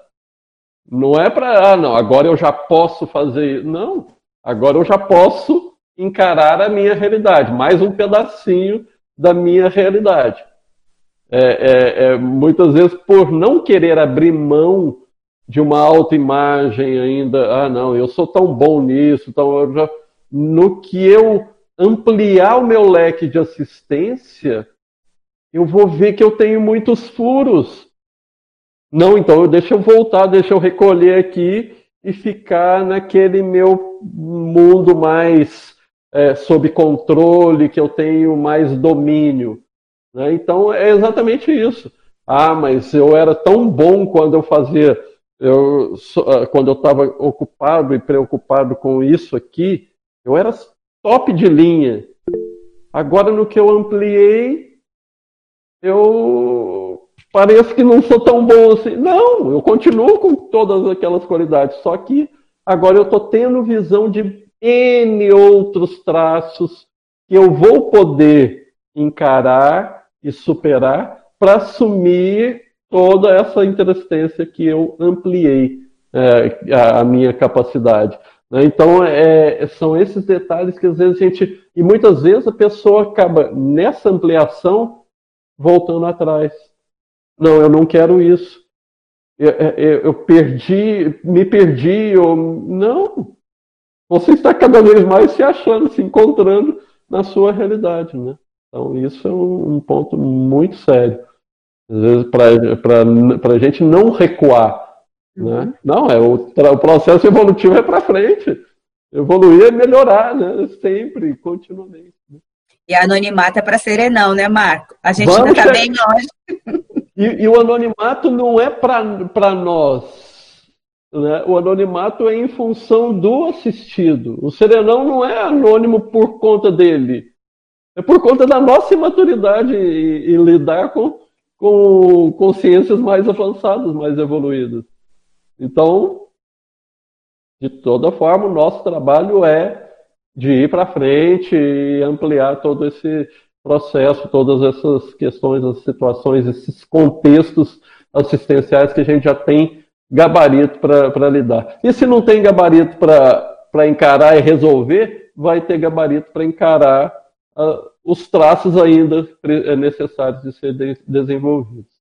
Não é para, ah, não, agora eu já posso fazer. Não, agora eu já posso encarar a minha realidade, mais um pedacinho da minha realidade. É, é, é, muitas vezes, por não querer abrir mão de uma autoimagem ainda, ah, não, eu sou tão bom nisso, eu já, no que eu ampliar o meu leque de assistência, eu vou ver que eu tenho muitos furos não, então deixa eu voltar, deixa eu recolher aqui e ficar naquele meu mundo mais é, sob controle, que eu tenho mais domínio. Né? Então é exatamente isso. Ah, mas eu era tão bom quando eu fazia, eu, ah, quando eu estava ocupado e preocupado com isso aqui, eu era top de linha. Agora no que eu ampliei, eu pareço que não sou tão bom assim. Não, eu continuo com todas aquelas qualidades, só que agora eu estou tendo visão de N outros traços que eu vou poder encarar e superar para assumir toda essa interestência que eu ampliei é, a minha capacidade. Né? Então, é, são esses detalhes que às vezes a gente. E muitas vezes a pessoa acaba nessa ampliação voltando atrás. Não, eu não quero isso. Eu, eu, eu perdi, me perdi. Eu, não. Você está cada vez mais se achando, se encontrando na sua realidade. Né? Então, isso é um, um ponto muito sério. Às vezes, para a gente não recuar né? Uhum. Não, é o, o processo evolutivo é para frente. Evoluir é melhorar, né? Sempre, continuamente. Né? E anonimato é para serenão, né, Marco? A gente Vamos ainda está bem longe. E, e, o anonimato não é para nós. Né? O anonimato é em função do assistido. O serenão não é anônimo por conta dele. É por conta da nossa imaturidade e, e lidar com, com consciências mais avançadas, mais evoluídas. Então, de toda forma, o nosso trabalho é de ir para frente e ampliar todo esse processo, todas essas questões, as situações, esses contextos assistenciais que a gente já tem gabarito para lidar. E se não tem gabarito para encarar e resolver, vai ter gabarito para encarar uh, os traços ainda necessários de ser de desenvolvidos.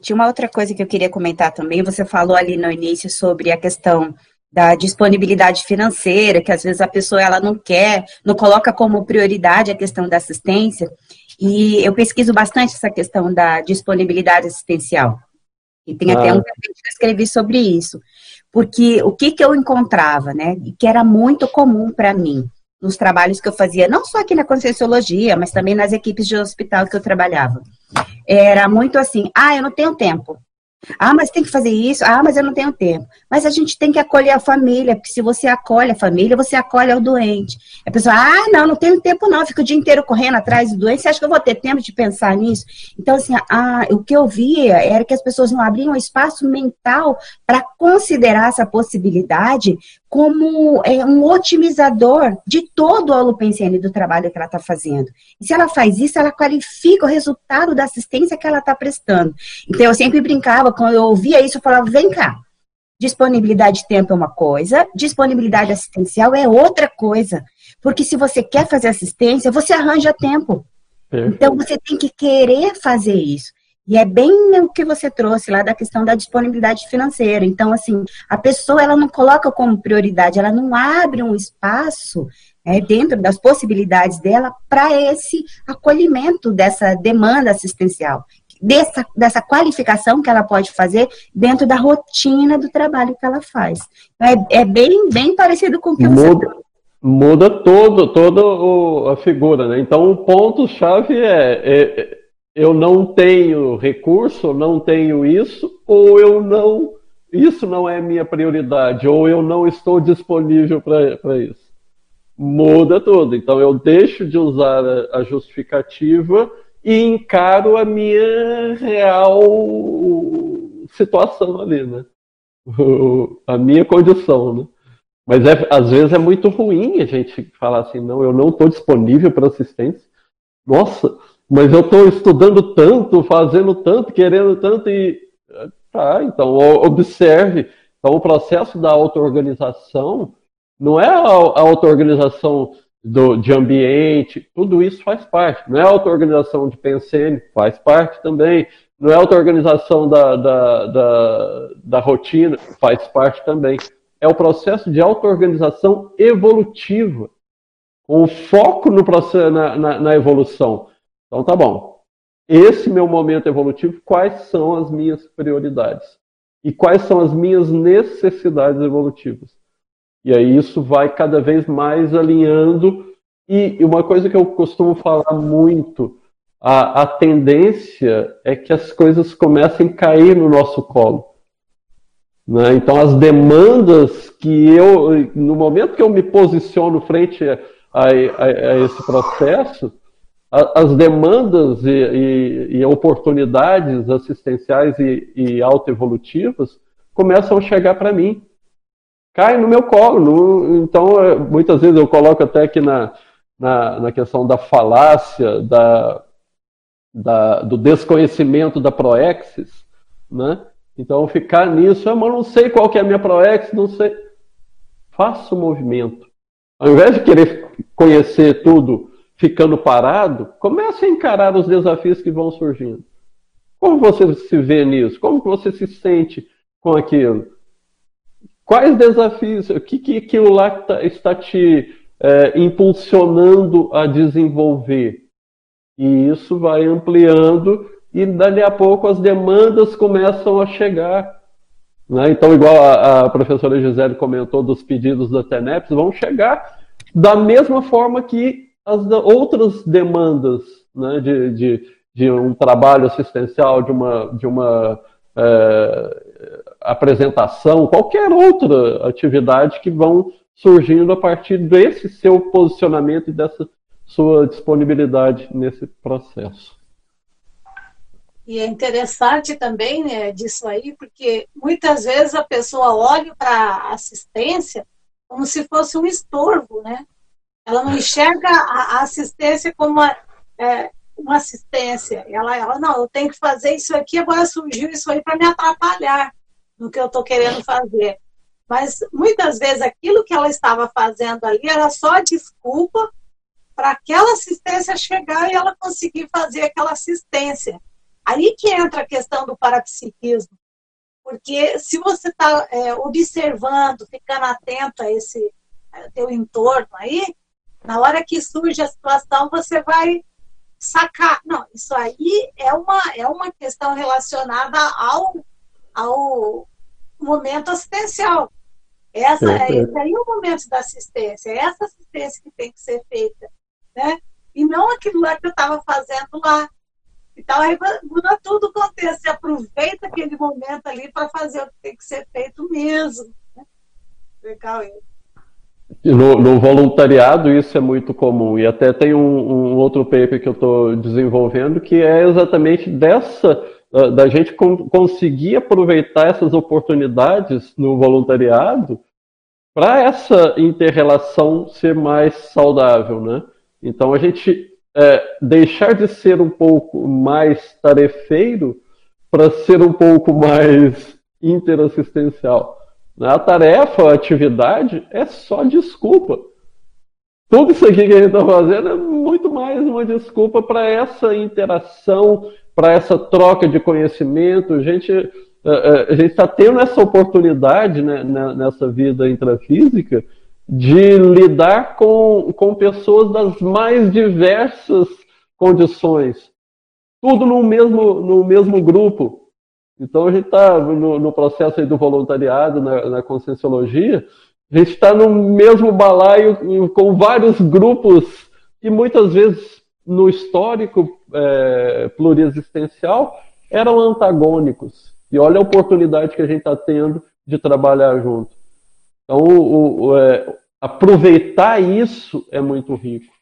Tinha uma outra coisa que eu queria comentar também. Você falou ali no início sobre a questão da disponibilidade financeira, que às vezes a pessoa ela não quer, não coloca como prioridade a questão da assistência. E eu pesquiso bastante essa questão da disponibilidade assistencial. E tem ah. até um que eu escrevi sobre isso. Porque o que, que eu encontrava, né? Que era muito comum para mim nos trabalhos que eu fazia, não só aqui na Conscienciologia, mas também nas equipes de hospital que eu trabalhava. Era muito assim, ah, eu não tenho tempo. Ah, mas tem que fazer isso. Ah, mas eu não tenho tempo. Mas a gente tem que acolher a família, porque se você acolhe a família, você acolhe o doente. A pessoa, ah, não, não tenho tempo não, fico o dia inteiro correndo atrás do doente. Você acha que eu vou ter tempo de pensar nisso? Então, assim, ah, o que eu via era que as pessoas não abriam espaço mental para considerar essa possibilidade como é, um otimizador de todo o holopensene do trabalho que ela está fazendo. E se ela faz isso, ela qualifica o resultado da assistência que ela está prestando. Então, eu sempre brincava, quando eu ouvia isso, eu falava, vem cá, disponibilidade de tempo é uma coisa, disponibilidade assistencial é outra coisa. Porque se você quer fazer assistência, você arranja tempo. Então, você tem que querer fazer isso. E é bem o que você trouxe lá da questão da disponibilidade financeira. Então, assim, a pessoa ela não coloca como prioridade, ela não abre um espaço é, dentro das possibilidades dela para esse acolhimento dessa demanda assistencial, dessa, dessa qualificação que ela pode fazer dentro da rotina do trabalho que ela faz. Então, é, é bem, bem parecido com o que muda, você Muda todo, toda a figura, né? Então, o ponto-chave é, é eu não tenho recurso, não tenho isso, ou eu não, isso não é minha prioridade, ou eu não estou disponível para isso. Muda tudo. Então eu deixo de usar a, a justificativa e encaro a minha real situação ali, né? a minha condição, né? Mas é, às vezes é muito ruim a gente falar assim, não, eu não estou disponível para assistência. Nossa, mas eu estou estudando tanto, fazendo tanto, querendo tanto e. Tá, então observe. Então o processo da auto-organização não é a auto-organização de ambiente, tudo isso faz parte. Não é a auto-organização de PNCN, faz parte também. Não é a auto-organização da, da, da, da rotina, faz parte também. É o processo de auto-organização evolutiva, com foco no processo, na, na, na evolução. Então tá bom. Esse meu momento evolutivo, quais são as minhas prioridades? E quais são as minhas necessidades evolutivas? E aí isso vai cada vez mais alinhando. E uma coisa que eu costumo falar muito, a, a tendência é que as coisas comecem a cair no nosso colo. Né? Então as demandas que eu, no momento que eu me posiciono frente a, a, a esse processo, as demandas e, e, e, oportunidades assistenciais e, e autoevolutivas começam a chegar para mim. cai no meu colo. No, então, é, muitas vezes eu coloco até aqui na, na, na questão da falácia, da, da, do desconhecimento da proexis, né? Então, ficar nisso, ah, mas não sei qual que é a minha proexis, não sei. Faça o movimento. Ao invés de querer conhecer tudo ficando parado, comece a encarar os desafios que vão surgindo. Como você se vê nisso? Como você se sente com aquilo? Quais desafios? O que, que aquilo lá tá, está te é, impulsionando a desenvolver? E isso vai ampliando e dali a pouco as demandas começam a chegar. Né? Então, igual a, a, professora Gisele comentou dos pedidos da TENEPS, vão chegar da mesma forma que as outras demandas né? de, de, de, um trabalho assistencial, de uma, de uma é, apresentação, qualquer outra atividade que vão surgindo a partir desse seu posicionamento e dessa sua disponibilidade nesse processo. E é interessante também né, disso aí, porque muitas vezes a pessoa olha para a assistência como se fosse um estorvo, né? Ela não enxerga a assistência como uma, é, uma assistência. Ela, ela, não, eu tenho que fazer isso aqui, agora surgiu isso aí para me atrapalhar no que eu estou querendo fazer. Mas muitas vezes aquilo que ela estava fazendo ali era só desculpa para aquela assistência chegar e ela conseguir fazer aquela assistência. Aí que entra a questão do parapsiquismo. Porque se você está é, observando, ficando atento a esse a teu entorno aí, na hora que surge a situação, você vai sacar. Não, isso aí é uma, é uma questão relacionada ao, ao momento assistencial. Essa, é, esse aí é o momento da assistência, é essa assistência que tem que ser feita. Né? E não aquilo lá que eu estava fazendo lá. Então, aí muda tudo o contexto. Você aproveita aquele momento ali para fazer o que tem que ser feito mesmo. Né? Legal isso. No, no, voluntariado isso é muito comum e até tem um, um outro paper que eu estou desenvolvendo que é exatamente dessa da gente conseguir aproveitar essas oportunidades no voluntariado para essa interrelação ser mais saudável, né? Então a gente é, deixar de ser um pouco mais tarefeiro para ser um pouco mais interassistencial. A tarefa, a atividade é só desculpa. Tudo isso aqui que a gente está fazendo é muito mais uma desculpa para essa interação, para essa troca de conhecimento. A gente é, é, a gente está tendo essa oportunidade né, nessa vida intrafísica de lidar com, com pessoas das mais diversas condições, tudo no mesmo, no mesmo grupo. Então a gente está no, no, processo do voluntariado, na, na conscienciologia, a gente está no mesmo balaio com vários grupos que muitas vezes no histórico é, pluriexistencial eram antagônicos. E olha a oportunidade que a gente está tendo de trabalhar junto. Então, o, o, é, aproveitar isso é muito rico.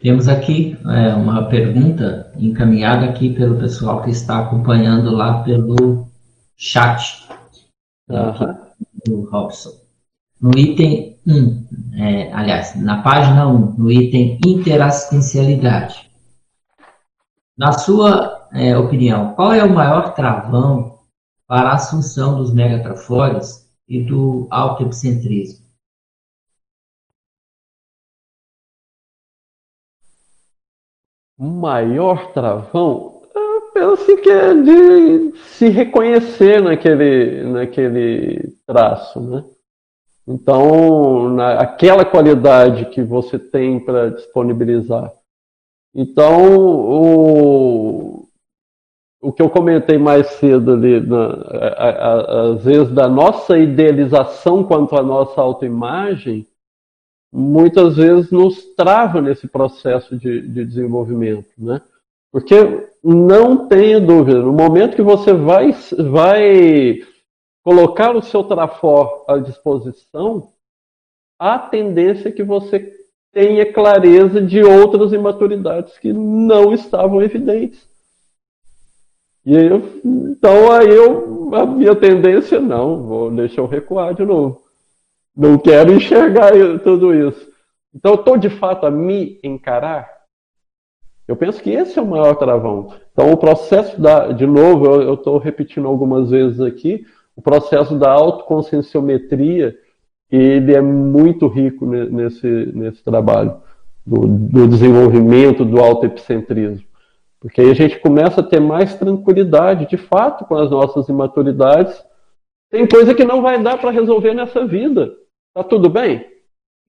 Temos aqui é, uma pergunta encaminhada aqui pelo pessoal que está acompanhando lá pelo chat uhum. do Robson. No item 1, é, aliás, na página 1, no item interassistencialidade. Na sua é, opinião, qual é o maior travão para a assunção dos megatrafores e do autoepicentrismo. Maior travão, eu penso que é de se reconhecer naquele, naquele traço, né? Então, na, aquela qualidade que você tem para disponibilizar. Então, o, o que eu comentei mais cedo ali, na, a, a, às vezes da nossa idealização quanto à nossa autoimagem, muitas vezes nos trava nesse processo de, de desenvolvimento, né? Porque não tenha dúvida, no momento que você vai, vai colocar o seu trafor à disposição, a tendência que você tenha clareza de outras imaturidades que não estavam evidentes. E eu, então aí eu, a minha tendência, não, vou deixar eu recuar de novo. Não quero enxergar tudo isso. Então estou de fato a me encarar. Eu penso que esse é o maior travão. Então o processo da, de novo, eu estou repetindo algumas vezes aqui, o processo da autoconscienciometria, ele é muito rico nesse, nesse trabalho do, do desenvolvimento do autoepicentrismo. Porque aí a gente começa a ter mais tranquilidade, de fato, com as nossas imaturidades. Tem coisa que não vai dar para resolver nessa vida. Tá tudo bem?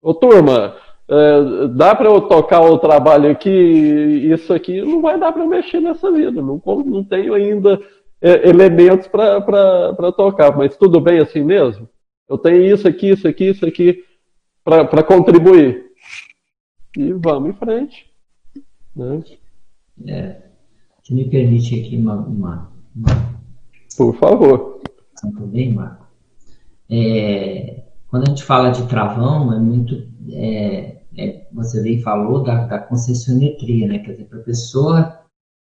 Ô turma, é, dá para eu tocar o trabalho aqui, isso aqui, não vai dar para mexer nessa vida. Não, não tenho ainda é, elementos para tocar, mas tudo bem assim mesmo? Eu tenho isso aqui, isso aqui, isso aqui para contribuir. E vamos em frente. Né? É, se me permite aqui uma. uma, uma... Por favor. Também, Marco. É, quando a gente fala de travão, é muito. É, é, você veio e falou da, da né? Quer dizer, para a pessoa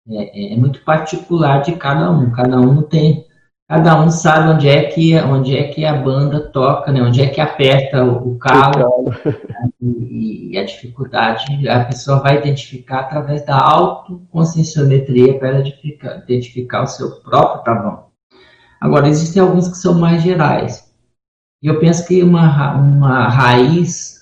é, é, é, muito particular de cada um. Cada um tem cada um sabe onde é que onde é que a banda toca, né? Onde é que aperta o, calo e, e, a dificuldade a pessoa vai identificar através da autoconscienciometria para identificar, identificar o seu próprio travão. Agora existem alguns que são mais gerais. E eu penso que uma uma raiz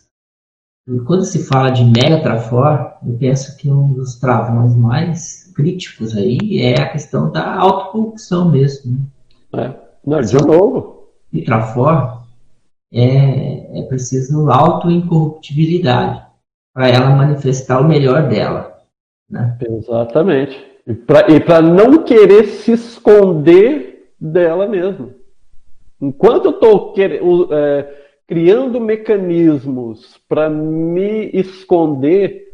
quando se fala de mega trafor, eu penso que um dos travões mais críticos aí é a questão da autocorrupção mesmo. Né? É. Não, de novo. E para fora, é, é preciso auto-incorruptibilidade para ela manifestar o melhor dela. Né? Exatamente. E para não querer se esconder dela mesma. Enquanto eu estou é, criando mecanismos para me esconder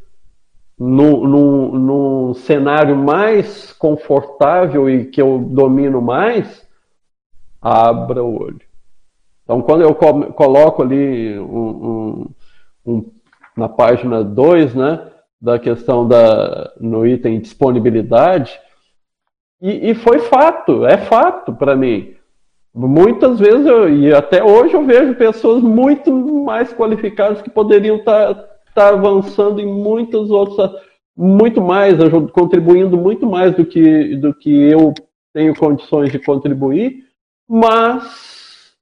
num, cenário mais confortável e que eu domino mais, abra o olho. Então, quando eu coloco ali um, um, um, na página 2, né, da questão da, no item disponibilidade, e, e foi fato, é fato para mim. Muitas vezes, eu, e até hoje, eu vejo pessoas muito mais qualificadas que poderiam estar tá, tá avançando em muitas outras, muito mais, contribuindo muito mais do que, do que eu tenho condições de contribuir, mas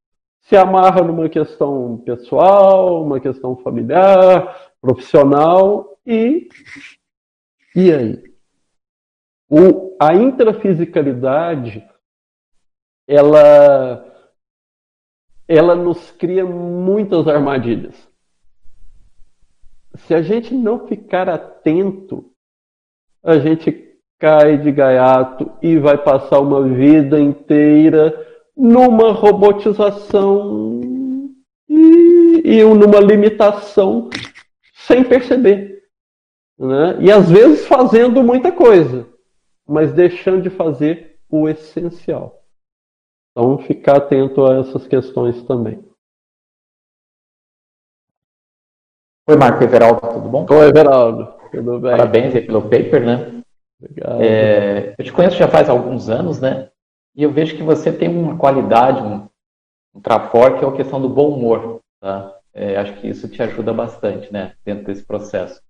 se amarra numa questão pessoal, uma questão familiar, profissional e e aí? O, a intrafisicalidade ela ela nos cria muitas armadilhas. Se a gente não ficar atento, a gente cai de gaiato e vai passar uma vida inteira numa robotização e, e numa limitação sem perceber. Né? E às vezes fazendo muita coisa, mas deixando de fazer o essencial. Então, ficar atento a essas questões também. Oi, Marco Everaldo, tudo bom? Oi, Everaldo, tudo bem? Parabéns pelo paper, né? Obrigado. É, eu te conheço já faz alguns anos, né? E eu vejo que você tem uma qualidade, um, um trafor, que é a questão do bom humor. Tá? É, acho que isso te ajuda bastante né, dentro desse processo.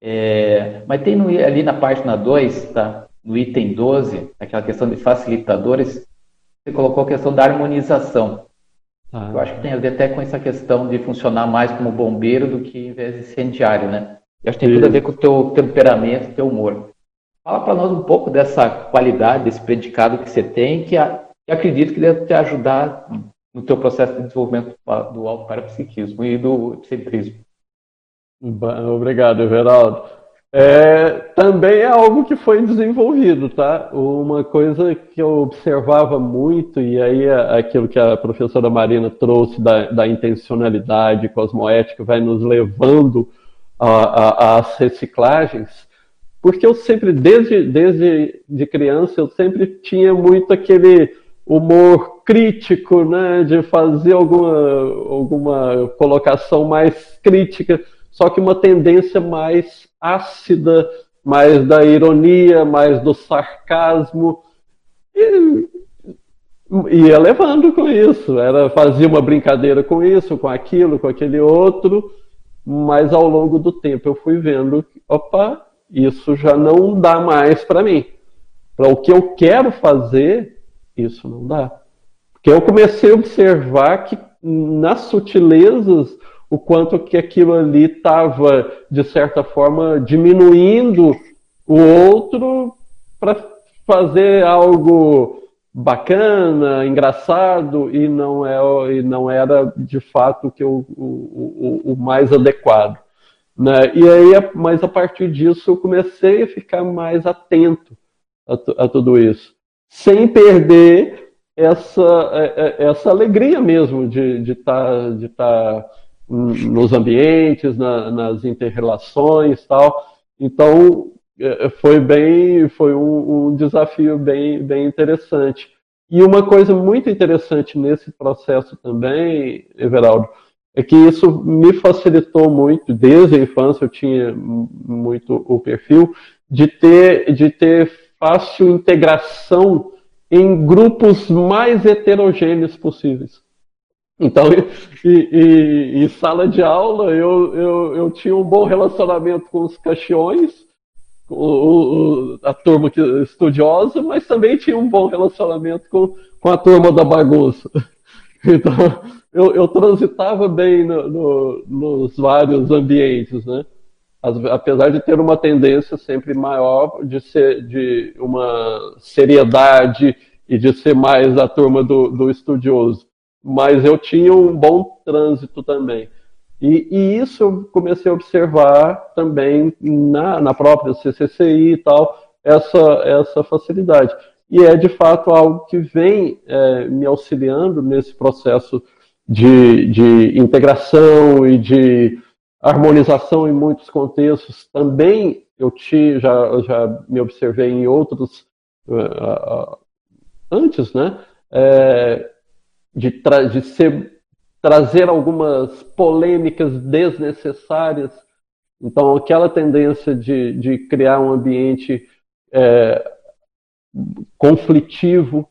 É, mas tem no, ali na página 2, tá? no item 12, aquela questão de facilitadores, você colocou a questão da harmonização. Ah. Eu acho que tem a ver até com essa questão de funcionar mais como bombeiro do que em vez de incendiário, né? Eu acho que tem tudo a ver com o teu temperamento, teu humor. Fala para nós um pouco dessa qualidade, desse predicado que você tem, que, que acredito que deve te ajudar no teu processo de desenvolvimento do autoparapsiquismo e do centrismo. Obrigado, Everaldo. É, também é algo que foi desenvolvido, tá? Uma coisa que eu observava muito, e aí é aquilo que a professora Marina trouxe da, da intencionalidade cosmoética vai nos levando às reciclagens, porque eu sempre, desde, desde de criança, eu sempre tinha muito aquele humor crítico, né, de fazer alguma, alguma colocação mais crítica, só que uma tendência mais ácida, mais da ironia, mais do sarcasmo, E ia levando com isso, era fazia uma brincadeira com isso, com aquilo, com aquele outro, mas ao longo do tempo eu fui vendo, opa, isso já não dá mais para mim. Para o que eu quero fazer, isso não dá. Porque eu comecei a observar que nas sutilezas o quanto que aquilo ali estava, de certa forma, diminuindo o outro para fazer algo bacana, engraçado e não, é, e não era de fato que o, o, o, mais adequado. Né? E aí, mas a partir disso, eu comecei a ficar mais atento a, a tudo isso, sem perder essa, é, é, essa alegria mesmo de estar tá, de tá nos ambientes, na, nas interrelações tal. Então, é, foi bem, foi um, um, desafio bem, bem interessante. E uma coisa muito interessante nesse processo também, Everaldo, é que isso me facilitou muito, desde a infância eu tinha muito o perfil, de ter, de ter fácil integração em grupos mais heterogêneos possíveis. Então, em sala de aula, eu, eu, eu tinha um bom relacionamento com os caixões, o, o, a turma que, estudiosa, mas também tinha um bom relacionamento com, com a turma da bagunça. Então, eu, eu transitava bem no, no, nos vários ambientes, né? apesar de ter uma tendência sempre maior de ser de uma seriedade e de ser mais a turma do, do estudioso. Mas eu tinha um bom trânsito também. E, e, isso eu comecei a observar também na, na própria CCCI e tal, essa, essa facilidade. E é de fato algo que vem é, me auxiliando nesse processo de, de integração e de harmonização em muitos contextos. Também eu te, já, já me observei em outros uh, uh, antes, né? É, de, de ser trazer algumas polêmicas desnecessárias. Então, aquela tendência de, de criar um ambiente é, conflitivo.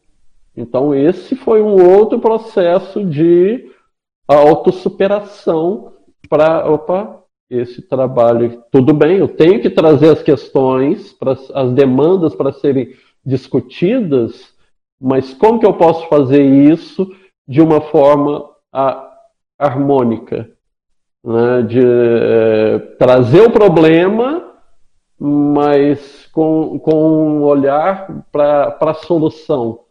Então, esse foi um outro processo de autossuperação para, opa, esse trabalho, tudo bem, eu tenho que trazer as questões, para, as demandas para serem discutidas, mas como que eu posso fazer isso de uma forma a, harmônica, né, de é, trazer o problema, mas com, com um olhar para a solução,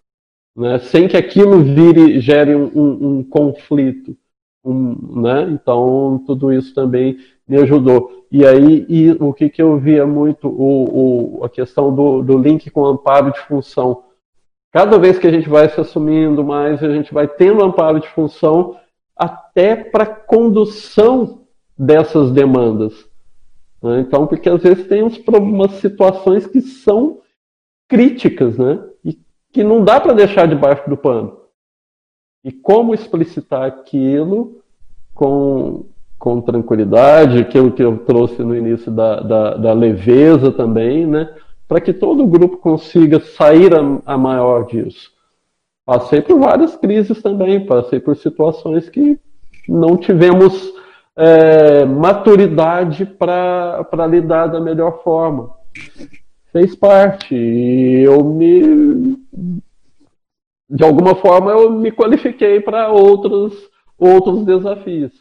né, sem que aquilo vire, gere um, um, um conflito. Um, né? Então, tudo isso também me ajudou. E aí, e o que, que eu via muito, o, o, a questão do, do link com amparo de função. Cada vez que a gente vai se assumindo mais, a gente vai tendo amparo de função até para condução dessas demandas. Né? Então, porque às vezes tem uns, umas situações que são críticas, né? E que não dá para deixar debaixo do pano. E como explicitar aquilo com, com tranquilidade, aquilo que eu trouxe no início da, da, da leveza também, né? Para que todo o grupo consiga sair a, a, maior disso. Passei por várias crises também, passei por situações que não tivemos é, maturidade para lidar da melhor forma. Fez parte. E eu me. De alguma forma, eu me qualifiquei para outros, outros desafios.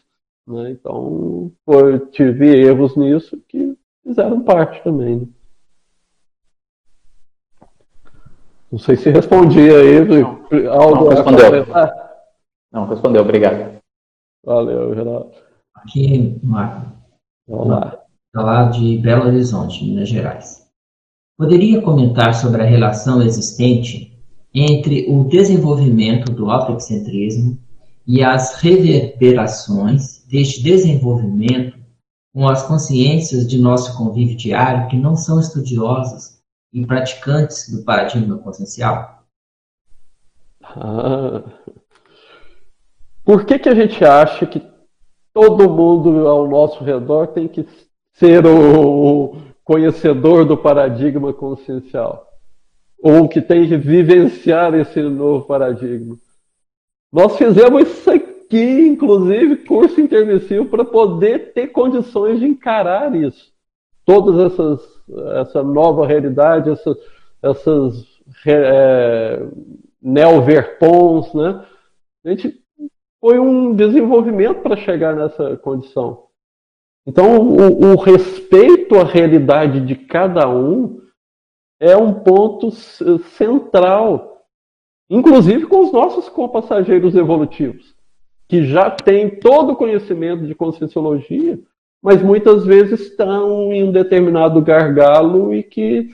Né? Então, tive erros nisso que fizeram parte também. Né? Não sei se respondi aí. Não, algo não respondeu. Não, respondeu, obrigado. Valeu, Geraldo. Aqui, Marco. Vamos lá. Falar de Belo Horizonte, Minas Gerais. Poderia comentar sobre a relação existente entre o desenvolvimento do autoexcentrismo e as reverberações deste desenvolvimento com as consciências de nosso convívio diário que não são estudiosas e praticantes do paradigma consciencial? Ah. Por que, que a gente acha que todo mundo ao nosso redor tem que ser o conhecedor do paradigma consciencial? ou que tem que vivenciar esse novo paradigma. Nós fizemos isso aqui, inclusive, curso intermissivo, para poder ter condições de encarar isso. Todas essas, essa nova realidade, essas, essas é, neoverpons, né? A gente foi um desenvolvimento para chegar nessa condição. Então, o, o, respeito à realidade de cada um é um ponto central, inclusive com os nossos compassageiros evolutivos, que já têm todo o conhecimento de conscienciologia, mas muitas vezes estão em um determinado gargalo e que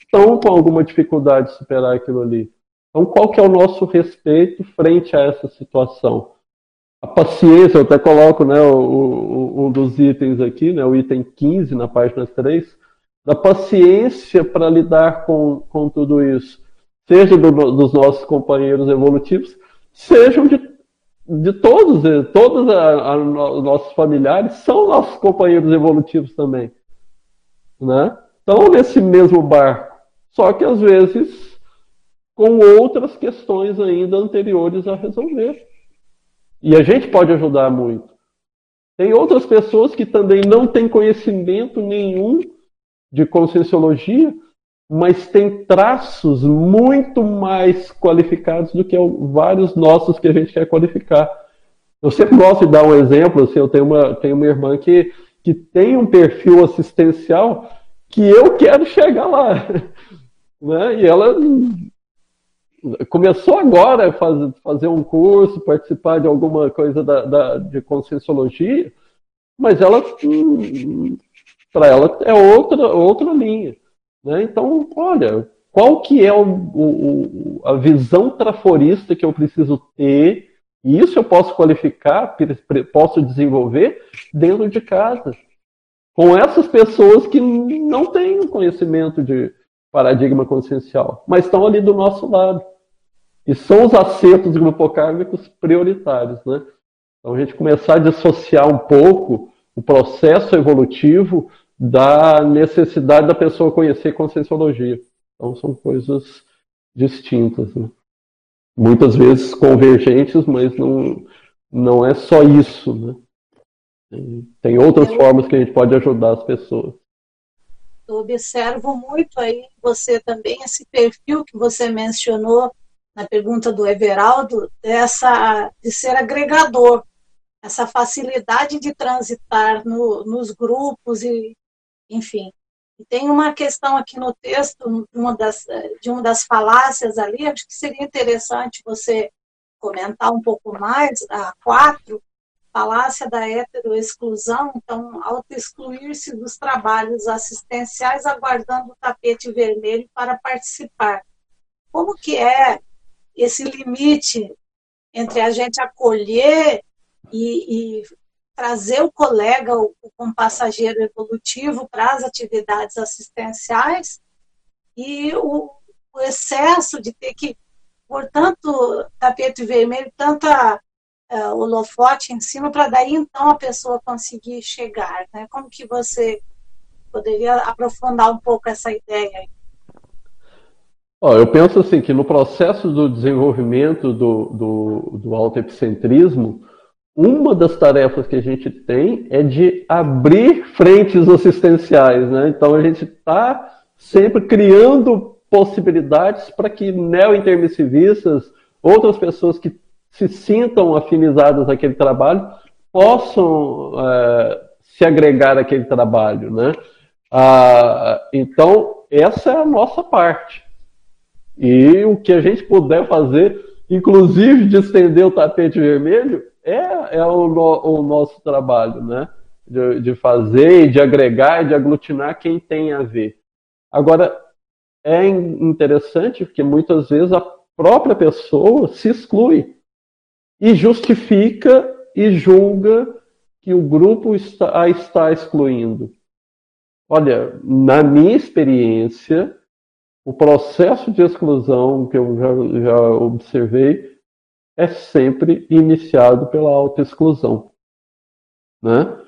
estão com alguma dificuldade de superar aquilo ali. Então, qual que é o nosso respeito frente a essa situação? A paciência, eu até coloco né, o, o, um dos itens aqui, né, o item 15, na página 3, da paciência para lidar com, com tudo isso, seja do, dos nossos companheiros evolutivos, sejam de, de todos, todos os nossos familiares são nossos companheiros evolutivos também. Né? Estão nesse mesmo barco, só que às vezes com outras questões ainda anteriores a resolver. E a gente pode ajudar muito. Tem outras pessoas que também não têm conhecimento nenhum de conscienciologia, mas têm traços muito mais qualificados do que vários nossos que a gente quer qualificar. Eu sempre gosto de dar um exemplo, assim, eu tenho uma, tenho uma irmã que, que tem um perfil assistencial que eu quero chegar lá. Né? E ela começou agora a faz, fazer um curso, participar de alguma coisa da, da de conscienciologia, mas ela, para ela, é outra, outra linha. Né? Então, olha, qual que é o, o, a visão traforista que eu preciso ter, e isso eu posso qualificar, posso desenvolver dentro de casa. Com essas pessoas que não têm conhecimento de, paradigma consciencial, mas estão ali do nosso lado. E são os acertos grupocármicos prioritários, né? Então a gente começar a dissociar um pouco o processo evolutivo da necessidade da pessoa conhecer conscienciologia. Então são coisas distintas, né? Muitas vezes convergentes, mas não, não é só isso, né? Tem outras formas que a gente pode ajudar as pessoas eu observo muito aí você também, esse perfil que você mencionou na pergunta do Everaldo, dessa, de ser agregador, essa facilidade de transitar no, nos grupos e, enfim. E tem uma questão aqui no texto, uma das, de uma das falácias ali, acho que seria interessante você comentar um pouco mais, a quatro, falácia da heteroexclusão, então, auto-excluir-se dos trabalhos assistenciais aguardando o tapete vermelho para participar. Como que é esse limite entre a gente acolher e, e trazer o colega, o, o passageiro evolutivo para as atividades assistenciais e o, o excesso de ter que, por tanto tapete vermelho, tanta uh, holofote em cima para daí então a pessoa conseguir chegar, né? Como que você poderia aprofundar um pouco essa ideia? Oh, eu penso assim que no processo do desenvolvimento do, do, do autoepicentrismo, uma das tarefas que a gente tem é de abrir frentes assistenciais, né? Então a gente está sempre criando possibilidades para que neo-intermissivistas, outras pessoas que se sintam afinizadas àquele trabalho, possam é, se agregar àquele trabalho, né? Ah, então, essa é a nossa parte. E o que a gente puder fazer, inclusive de estender o tapete vermelho, é, é o, o nosso trabalho, né? De, de fazer, de agregar e de aglutinar quem tem a ver. Agora, é interessante porque muitas vezes a própria pessoa se exclui e justifica e julga que o grupo está, a está excluindo. Olha, na minha experiência, o processo de exclusão que eu já, já observei é sempre iniciado pela autoexclusão. Né?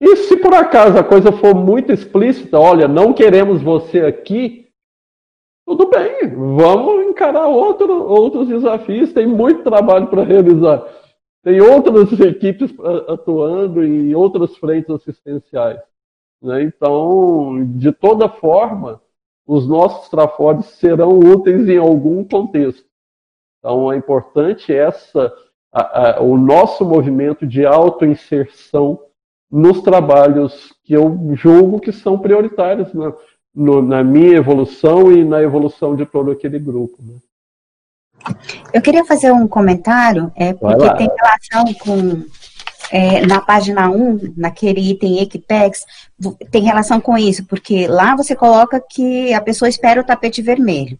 E se por acaso a coisa for muito explícita, olha, não queremos você aqui, tudo bem, vamos encarar outro, outros desafios, tem muito trabalho para realizar. Tem outras equipes atuando em outras frentes assistenciais. Né? Então, de toda forma, os nossos trafores serão úteis em algum contexto. Então, é importante essa, a, a, o nosso movimento de autoinserção nos trabalhos que eu julgo que são prioritários na, no, na minha evolução e na evolução de todo aquele grupo. Né? Eu queria fazer um comentário, é, porque tem relação com é, na página 1, naquele item Equipex, tem relação com isso, porque lá você coloca que a pessoa espera o tapete vermelho.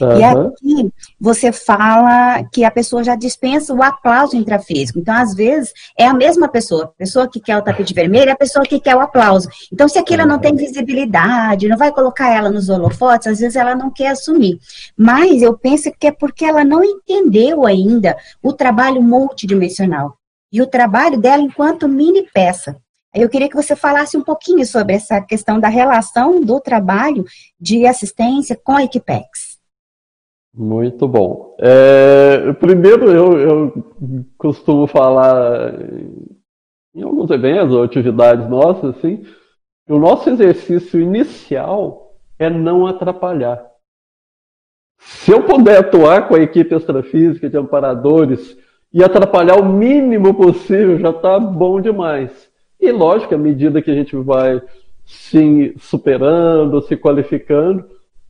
Uhum. E aqui você fala que a pessoa já dispensa o aplauso intrafísico. Então, às vezes, é a mesma pessoa. A pessoa que quer o tapete vermelho é a pessoa que quer o aplauso. Então, se aquilo uhum. não tem visibilidade, não vai colocar ela nos holofotes, às vezes ela não quer assumir. Mas eu penso que é porque ela não entendeu ainda o trabalho multidimensional e o trabalho dela enquanto mini peça. Eu queria que você falasse um pouquinho sobre essa questão da relação do trabalho de assistência com a Equipex. Muito bom. É, primeiro, eu, eu, costumo falar em alguns eventos ou atividades nossas, assim, que o nosso exercício inicial é não atrapalhar. Se eu puder atuar com a equipe extrafísica de amparadores e atrapalhar o mínimo possível já está bom demais. E lógico, à medida que a gente vai se superando, se qualificando,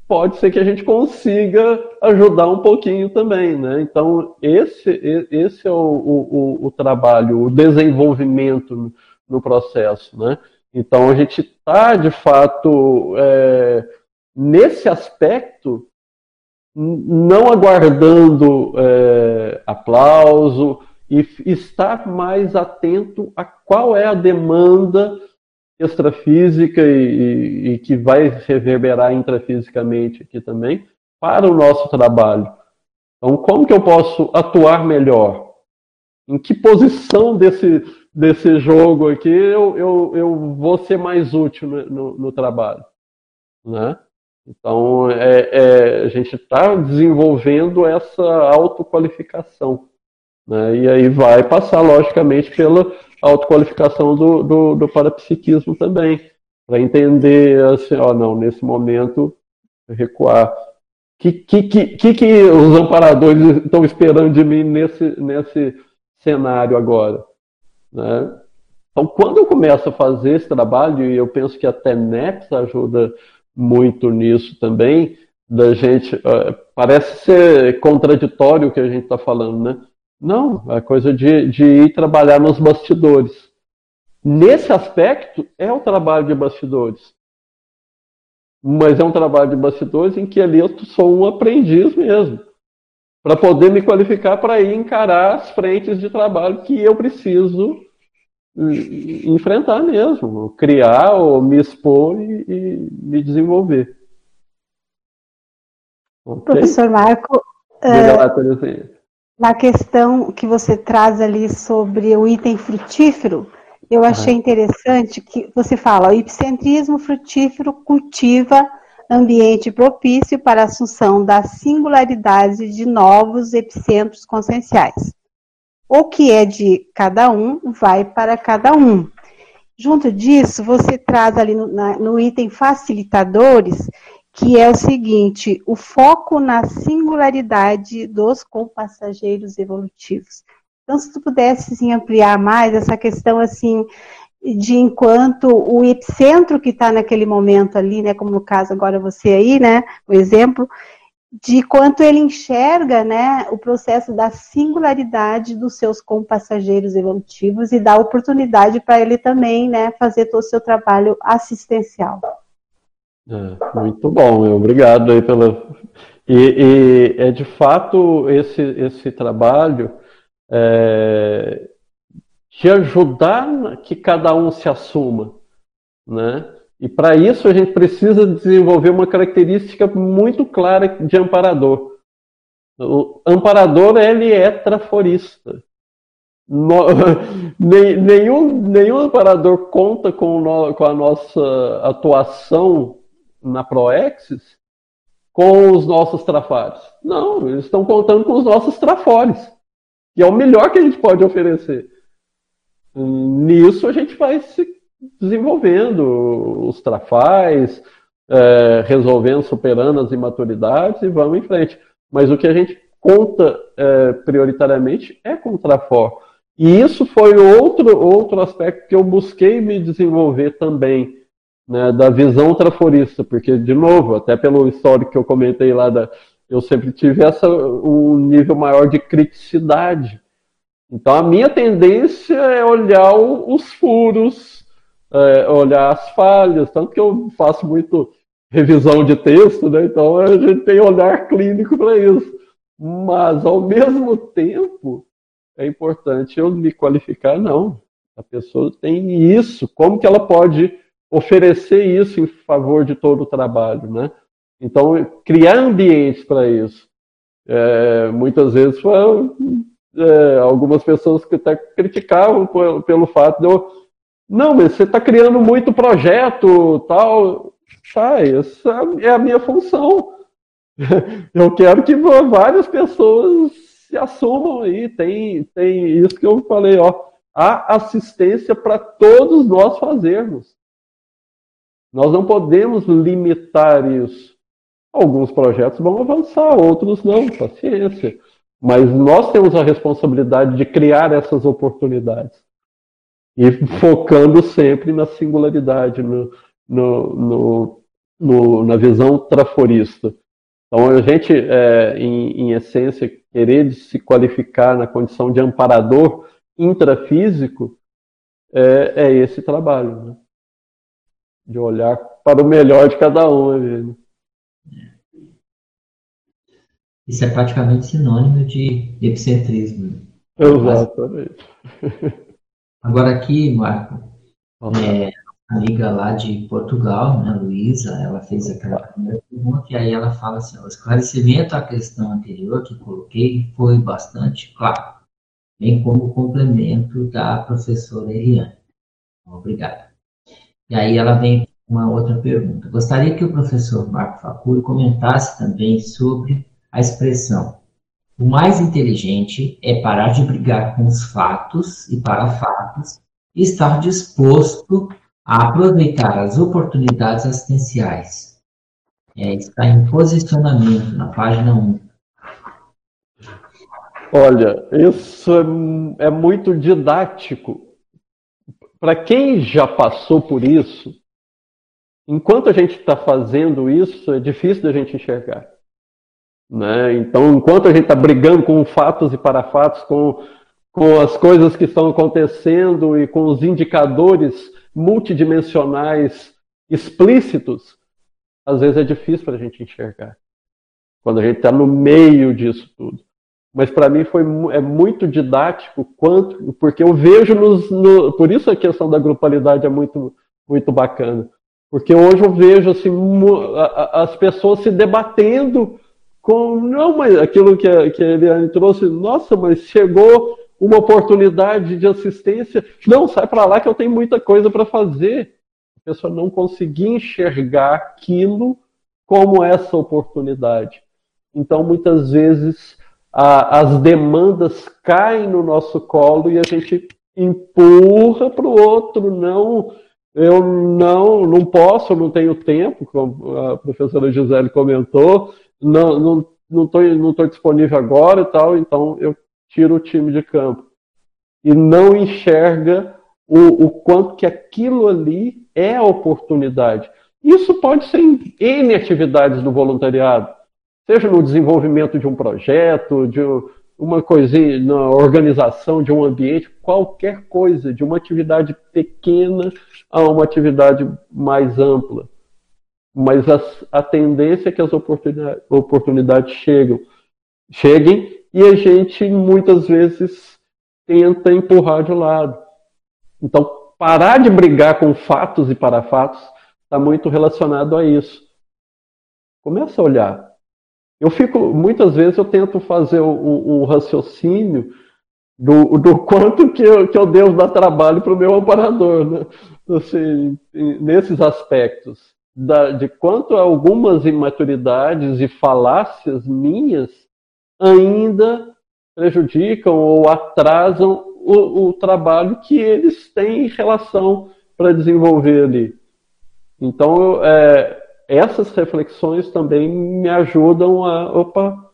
pode ser que a gente consiga ajudar um pouquinho também, né? Então, esse, esse é o, o, o trabalho, o desenvolvimento no processo, né? Então, a gente está, de fato, é, nesse aspecto, não aguardando é, aplauso e estar mais atento a qual é a demanda extrafísica e, e, que vai reverberar intrafisicamente aqui também para o nosso trabalho. Então, como que eu posso atuar melhor? Em que posição desse, desse jogo aqui eu, eu, eu vou ser mais útil no, no, no trabalho? Né? Então, é, é, a gente está desenvolvendo essa autoqualificação. Né? E aí vai passar, logicamente, pela autoqualificação do, do, do parapsiquismo também, para entender, assim, ó, não, nesse momento, recuar. O que, que, que, que os amparadores estão esperando de mim nesse, nesse cenário agora? Né? Então, quando eu começo a fazer esse trabalho, e eu penso que a TENEPS ajuda muito nisso também, da gente. Uh, parece ser contraditório o que a gente está falando, né? Não, é coisa de, de ir trabalhar nos bastidores. Nesse aspecto, é o trabalho de bastidores. Mas é um trabalho de bastidores em que ali eu sou um aprendiz mesmo. Para poder me qualificar para ir encarar as frentes de trabalho que eu preciso enfrentar mesmo, criar ou me expor e, e me desenvolver. Okay? Professor Marco, uh, na questão que você traz ali sobre o item frutífero, eu achei uhum. interessante que você fala, o epicentrismo frutífero cultiva ambiente propício para a assunção da singularidade de novos epicentros conscienciais o que é de cada um vai para cada um. Junto disso, você traz ali no, na, no item facilitadores, que é o seguinte: o foco na singularidade dos compassageiros evolutivos. Então, se tu pudesse assim, ampliar mais essa questão assim de enquanto o epicentro que está naquele momento ali, né, como no caso agora você aí, né, o exemplo, de quanto ele enxerga né, o processo da singularidade dos seus compassageiros evolutivos e dá oportunidade para ele também né, fazer todo o seu trabalho assistencial. É, muito bom, obrigado aí pela. E, e, é de fato esse, esse trabalho é, de ajudar que cada um se assuma, né? E para isso a gente precisa desenvolver uma característica muito clara de amparador. O amparador ele é traforista. No, nenhum, nenhum amparador conta com, no, com a nossa atuação na Proexis com os nossos trafores. Não, eles estão contando com os nossos trafores, que é o melhor que a gente pode oferecer. Nisso a gente vai se desenvolvendo os trafais, é, resolvendo, superando as imaturidades e vamos em frente. Mas o que a gente conta é, prioritariamente é com o trafor. E isso foi outro, outro aspecto que eu busquei me desenvolver também, né, da visão traforista, porque, de novo, até pelo histórico que eu comentei lá, da, eu sempre tive essa, um nível maior de criticidade. Então, a minha tendência é olhar os furos, é, olhar as falhas, tanto que eu faço muito revisão de texto, né? então a gente tem olhar clínico para isso. Mas, ao mesmo tempo, é importante eu me qualificar, não. A pessoa tem isso, como que ela pode oferecer isso em favor de todo o trabalho, né? Então, criar ambientes para isso. É, muitas vezes é, algumas pessoas que até criticavam pelo, pelo fato de eu. Não, mas você está criando muito projeto, tal. Tá, essa é a minha função. Eu quero que várias pessoas se assumam aí. Tem, tem isso que eu falei, ó. Há assistência para todos nós fazermos. Nós não podemos limitar isso. Alguns projetos vão avançar, outros não, paciência. Mas nós temos a responsabilidade de criar essas oportunidades. E focando sempre na singularidade, no, no, no, no na visão traforista. Então, a gente, é, em, em, essência, querer se qualificar na condição de amparador intrafísico é, é esse trabalho, né? De olhar para o melhor de cada um. Né? Isso é praticamente sinônimo de epicentrismo. Exatamente. Agora aqui, Marco, é, a amiga lá de Portugal, né, Luísa, ela fez aquela primeira pergunta e aí ela fala assim, o esclarecimento à questão anterior que coloquei foi bastante claro, bem como complemento da professora Eliane. Obrigado. E aí ela vem com uma outra pergunta. Gostaria que o professor Marco Facuri comentasse também sobre a expressão o mais inteligente é parar de brigar com os fatos e para fatos e estar disposto a aproveitar as oportunidades assistenciais. É, está em posicionamento na página 1. Olha, isso é, é muito didático. Para quem já passou por isso, enquanto a gente está fazendo isso, é difícil da gente enxergar. Né? Então, enquanto a gente está brigando com fatos e parafatos, com, com as coisas que estão acontecendo e com os indicadores multidimensionais explícitos, às vezes é difícil para a gente enxergar. Quando a gente está no meio disso tudo. Mas para mim foi é muito didático quanto, porque eu vejo nos, no, por isso a questão da grupalidade é muito muito bacana, porque hoje eu vejo assim as pessoas se debatendo com não, mas aquilo que a, que trouxe, nossa, mas chegou uma oportunidade de assistência, não, sai para lá que eu tenho muita coisa para fazer. A pessoa não conseguia enxergar aquilo como essa oportunidade. Então, muitas vezes, a, as demandas caem no nosso colo e a gente empurra para o outro, não, eu não, não posso, não tenho tempo, como a professora Gisele comentou, não não não estou não tô disponível agora e tal, então eu tiro o time de campo e não enxerga o, o quanto que aquilo ali é oportunidade. Isso pode ser em N atividades do voluntariado, seja no desenvolvimento de um projeto, de uma coisinha, na organização de um ambiente, qualquer coisa, de uma atividade pequena a uma atividade mais ampla mas a, a tendência é que as oportunidades, oportunidades cheguem e a gente muitas vezes tenta empurrar de lado. Então, parar de brigar com fatos e parafatos está muito relacionado a isso. Começa a olhar. Eu fico, muitas vezes eu tento fazer o, o, o raciocínio do, do quanto que eu, que eu devo dar trabalho para o meu amparador, né? Assim, nesses aspectos da, de quanto algumas imaturidades e falácias minhas ainda prejudicam ou atrasam o, o trabalho que eles têm em relação para desenvolver ali. Então, é, essas reflexões também me ajudam a. Opa,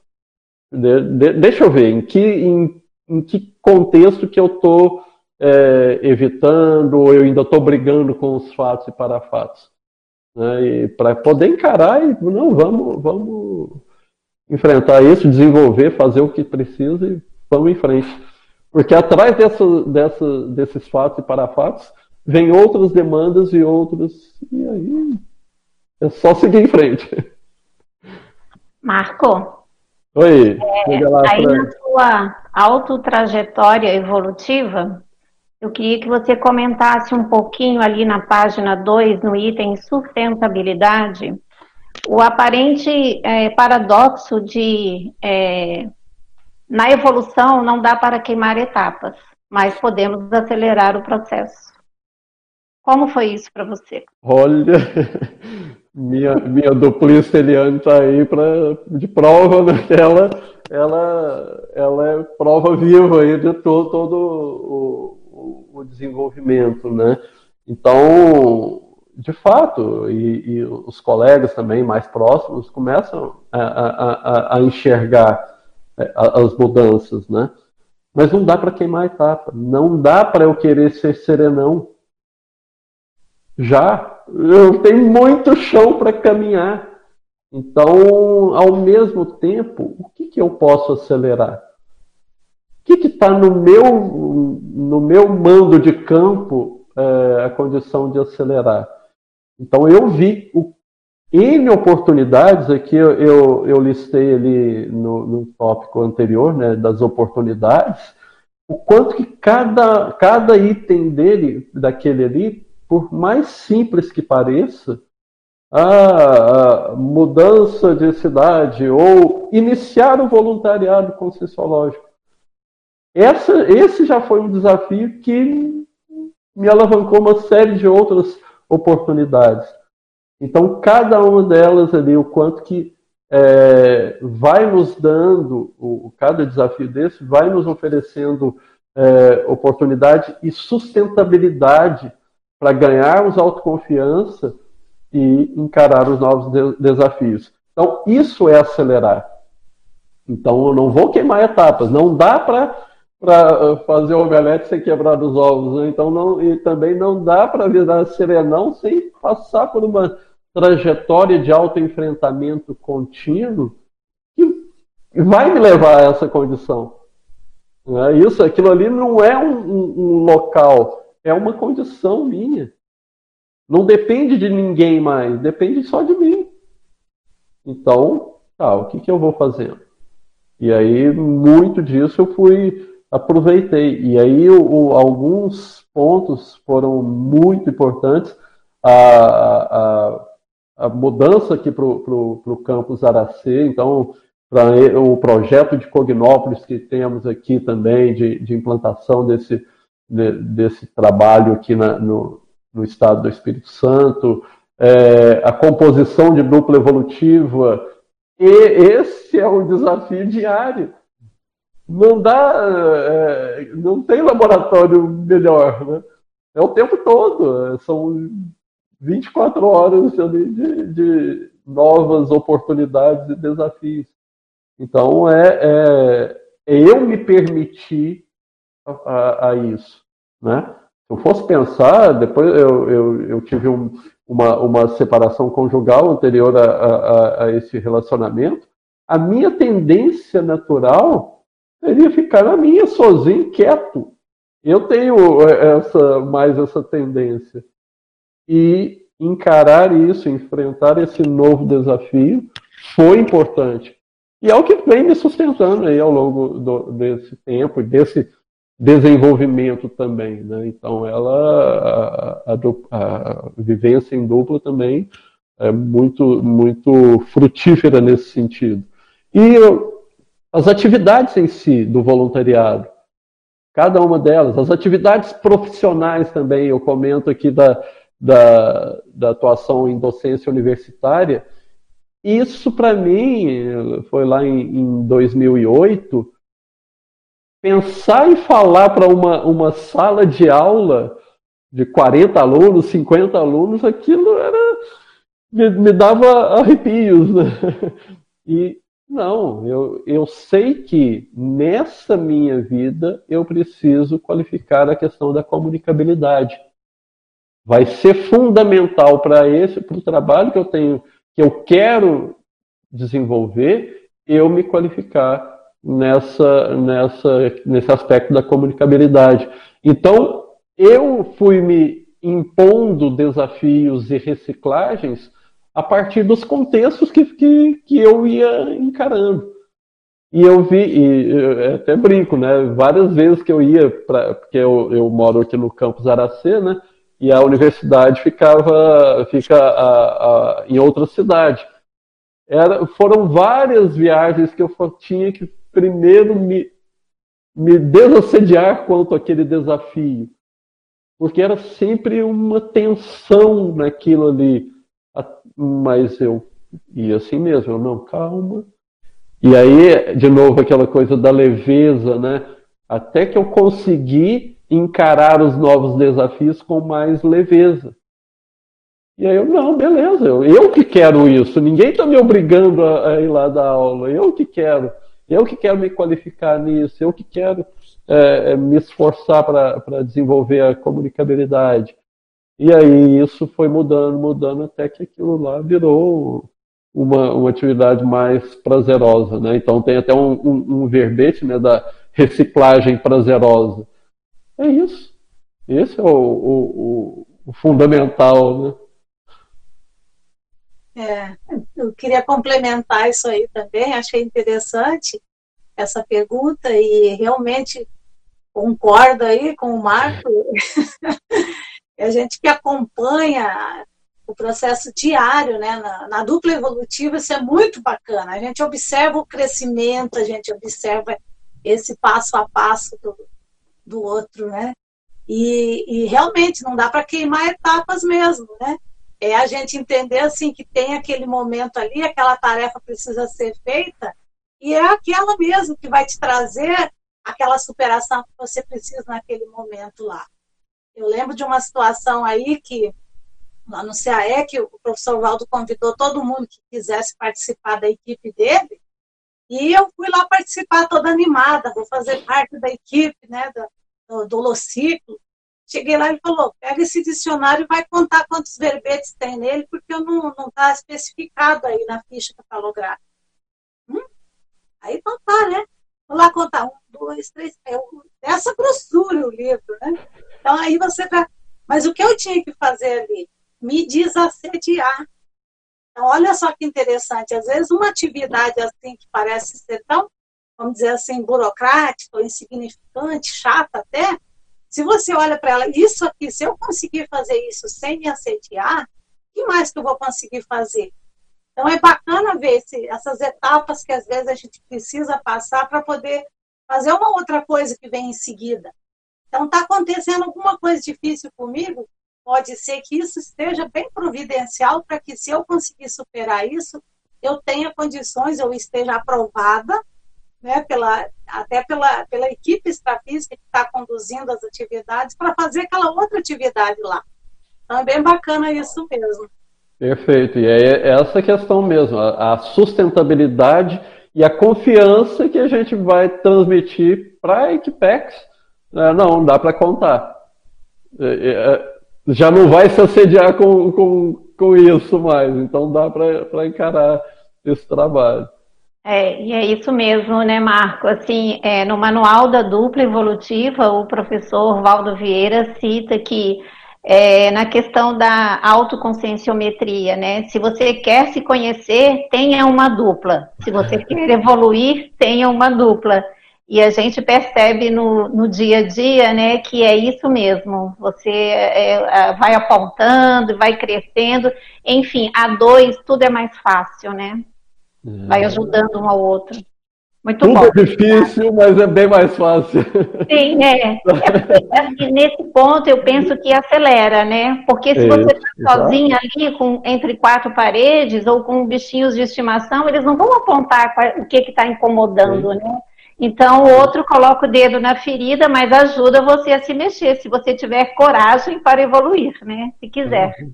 de, de, deixa eu ver em que, em, em que contexto que eu estou é, evitando, ou eu ainda estou brigando com os fatos e parafatos. Né? para poder encarar e não, vamos, vamos enfrentar isso, desenvolver, fazer o que precisa e vamos em frente. Porque atrás dessa, dessa, desses fatos e parafatos vem outras demandas e outras. E aí é só seguir em frente. Marco. Oi. É, aí pra... na sua autotrajetória evolutiva, eu queria que você comentasse um pouquinho ali na página 2, no item sustentabilidade, o aparente é, paradoxo de é, na evolução não dá para queimar etapas, mas podemos acelerar o processo. Como foi isso para você? Olha, minha, minha duplista Eliane está aí pra, de prova, né? Ela, ela, ela é prova viva aí de todo, todo o, o, desenvolvimento, né? Então, de fato, e, e, os colegas também mais próximos começam a, a, a, a enxergar é, as mudanças, né? Mas não dá para queimar a etapa, não dá para eu querer ser serenão já eu tenho muito chão para caminhar. Então, ao mesmo tempo, o que, que eu posso acelerar? O que está no, meu, no meu mando de campo é, a condição de acelerar? Então, eu vi o, N oportunidades, aqui eu, eu, eu listei ali no, no tópico anterior, né, das oportunidades, o quanto que cada, cada item dele, daquele ali, por mais simples que pareça, a mudança de cidade ou iniciar o voluntariado conscienciológico. Essa, esse já foi um desafio que me alavancou uma série de outras oportunidades. Então, cada uma delas ali, o quanto que é, vai nos dando, o, cada desafio desse vai nos oferecendo é, oportunidade e sustentabilidade para ganharmos autoconfiança e encarar os novos de desafios. Então, isso é acelerar. Então, eu não vou queimar etapas. Não dá para uh, fazer omelete sem quebrar os ovos. Né? Então, não, e também não dá para virar serenão sem passar por uma trajetória de autoenfrentamento contínuo que vai me levar a essa condição. É isso, aquilo ali não é um, um, um local é uma condição minha. Não depende de ninguém mais, depende só de mim. Então, tá, o que, que eu vou fazendo? E aí, muito disso eu fui, aproveitei. E aí, o, o, alguns pontos foram muito importantes. A, a, a mudança aqui para o campus Aracê, então, para o projeto de Cognópolis que temos aqui também, de, de implantação desse de, desse trabalho aqui na, no, no estado do Espírito Santo, é, a composição de dupla evolutiva, e esse é um desafio diário. Não dá, é, não tem laboratório melhor, né? É o tempo todo, são 24 horas ali de, de novas oportunidades e desafios. Então é, é, é eu me permitir a, a isso. Né? Se eu fosse pensar, depois eu, eu, eu tive um, uma, uma separação conjugal anterior a, a, a, esse relacionamento, a minha tendência natural seria ficar na minha, sozinho, quieto. Eu tenho essa mais essa tendência. E encarar isso, enfrentar esse novo desafio, foi importante. E é o que vem me sustentando aí ao longo do, desse tempo, desse desenvolvimento também. Né? Então, ela, a, a, a, vivência em dupla também é muito, muito frutífera nesse sentido. E as atividades em si do voluntariado, cada uma delas, as atividades profissionais também, eu comento aqui da, da, da atuação em docência universitária, isso para mim foi lá em, em 2008. Pensar em falar para uma, uma sala de aula de 40 alunos, 50 alunos, aquilo era me, me dava arrepios, né? E não, eu, eu sei que nessa minha vida eu preciso qualificar a questão da comunicabilidade. Vai ser fundamental para esse, para o trabalho que eu tenho, que eu quero desenvolver, eu me qualificar nessa, nessa, nesse aspecto da comunicabilidade. Então, eu fui me impondo desafios e reciclagens a partir dos contextos que, que, que eu ia encarando. E eu vi, e eu até brinco, né? Várias vezes que eu ia, pra, porque eu, eu moro aqui no campus Aracê, né? E a universidade ficava fica a, a, em outra cidade. Era, foram várias viagens que eu tinha que primeiro me, me desassediar quanto àquele desafio. Porque era sempre uma tensão naquilo ali mas eu ia assim mesmo, eu não, calma. E aí, de novo, aquela coisa da leveza, né? Até que eu consegui encarar os novos desafios com mais leveza. E aí eu, não, beleza, eu, eu que quero isso, ninguém está me obrigando a, a, ir lá dar aula, eu que quero, eu que quero me qualificar nisso, eu que quero é, é me esforçar para desenvolver a comunicabilidade. E aí isso foi mudando, mudando, até que aquilo lá virou uma, uma atividade mais prazerosa. Né? Então tem até um, um, um verbete né, da reciclagem prazerosa. É isso. Esse é o, o, o fundamental. Né? É, eu queria complementar isso aí também, achei interessante essa pergunta e realmente concordo aí com o Marco. a gente que acompanha o processo diário, né, na, na, dupla evolutiva, isso é muito bacana. A gente observa o crescimento, a gente observa esse passo a passo do, do outro, né? E, e realmente não dá para queimar etapas mesmo, né? É a gente entender assim que tem aquele momento ali, aquela tarefa precisa ser feita e é aquela mesmo que vai te trazer aquela superação que você precisa naquele momento lá. Eu lembro de uma situação aí que, lá no CAE, que o professor Valdo convidou todo mundo que quisesse participar da equipe dele, e eu fui lá participar toda animada, vou fazer parte da equipe, né, do, do Lociclo. Cheguei lá e falou, pega esse dicionário e vai contar quantos verbetes tem nele, porque eu não está especificado aí na ficha catalográfica. Hum? Aí então tá, né? Vou lá contar um, dois, três, é essa grossura o livro, né? Então aí você vai. Mas o que eu tinha que fazer ali? Me desassediar. Então, olha só que interessante. Às vezes, uma atividade assim que parece ser tão, vamos dizer assim, burocrática, ou insignificante, chata até, se você olha para ela, isso aqui, se eu conseguir fazer isso sem me assediar, o que mais que eu vou conseguir fazer? Então, é bacana ver esse, essas etapas que às vezes a gente precisa passar para poder fazer uma outra coisa que vem em seguida. Então, está acontecendo alguma coisa difícil comigo, pode ser que isso esteja bem providencial para que, se eu conseguir superar isso, eu tenha condições, eu esteja aprovada, né, pela, até pela, pela equipe extrafísica que está conduzindo as atividades, para fazer aquela outra atividade lá. Então, é bem bacana isso mesmo. Perfeito. E é essa questão mesmo, a sustentabilidade e a confiança que a gente vai transmitir para a Equipex é, não, dá para contar. É, é, é, já não vai se assediar com, com, com isso mais, então dá para encarar esse trabalho. É, e é isso mesmo, né, Marco? Assim, é, no manual da dupla evolutiva, o professor Valdo Vieira cita que é, na questão da autoconscienciometria, né? Se você quer se conhecer, tenha uma dupla. Se você quer evoluir, tenha uma dupla. E a gente percebe no, no dia a dia, né, que é isso mesmo. Você é, é, vai apontando, vai crescendo. Enfim, a dois tudo é mais fácil, né? Vai ajudando um ao outro. Muito Tudo bom. é difícil, mas é bem mais fácil. Sim, é. é nesse ponto eu penso que acelera, né? Porque se você está sozinha ali com, entre quatro paredes ou com bichinhos de estimação, eles não vão apontar o que está incomodando, Sim. né? Então o outro coloca o dedo na ferida, mas ajuda você a se mexer, se você tiver coragem para evoluir, né? Se quiser. Uhum.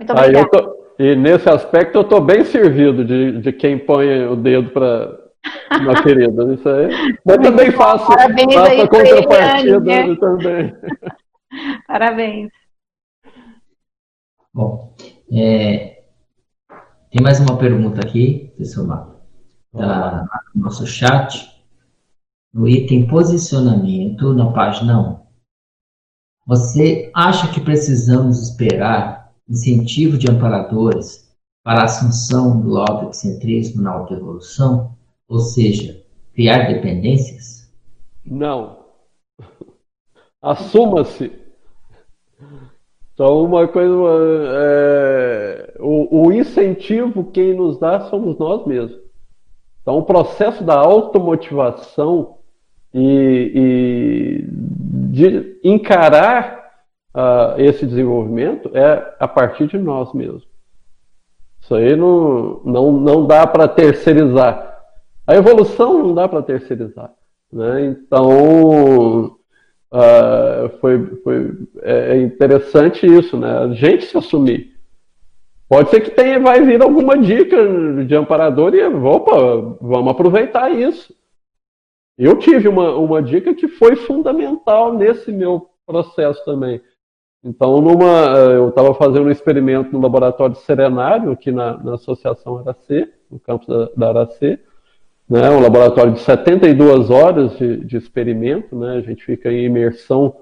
Muito obrigada. E nesse aspecto eu estou bem servido de, de quem põe o dedo para uma querida. Isso aí. Mas também faço, Parabéns faço a contrapartida né? também. Parabéns. Bom, é, tem mais uma pergunta aqui, professor Marco, da, no nosso chat, no item posicionamento, na página 1. Você acha que precisamos esperar incentivo de amparadores para a assunção do autocentrismo na autoevolução? Ou seja, criar dependências? Não. Assuma-se. Então, uma coisa. É, o, o, incentivo quem nos dá somos nós mesmos. Então, o processo da automotivação e, e de encarar uh, esse desenvolvimento é a partir de nós mesmos. Isso aí não, não, não dá para terceirizar. A evolução não dá para terceirizar. Né? Então, uh, foi, foi é, é interessante isso, né? a gente se assumir. Pode ser que tenha, vai vir alguma dica de amparador e, opa, vamos aproveitar isso. Eu tive uma, uma dica que foi fundamental nesse meu processo também. Então, numa, eu estava fazendo um experimento no laboratório Serenário, aqui na, na Associação Aracê, no campus da, da Aracê, né, um laboratório de 72 horas de, de experimento, né, a gente fica em imersão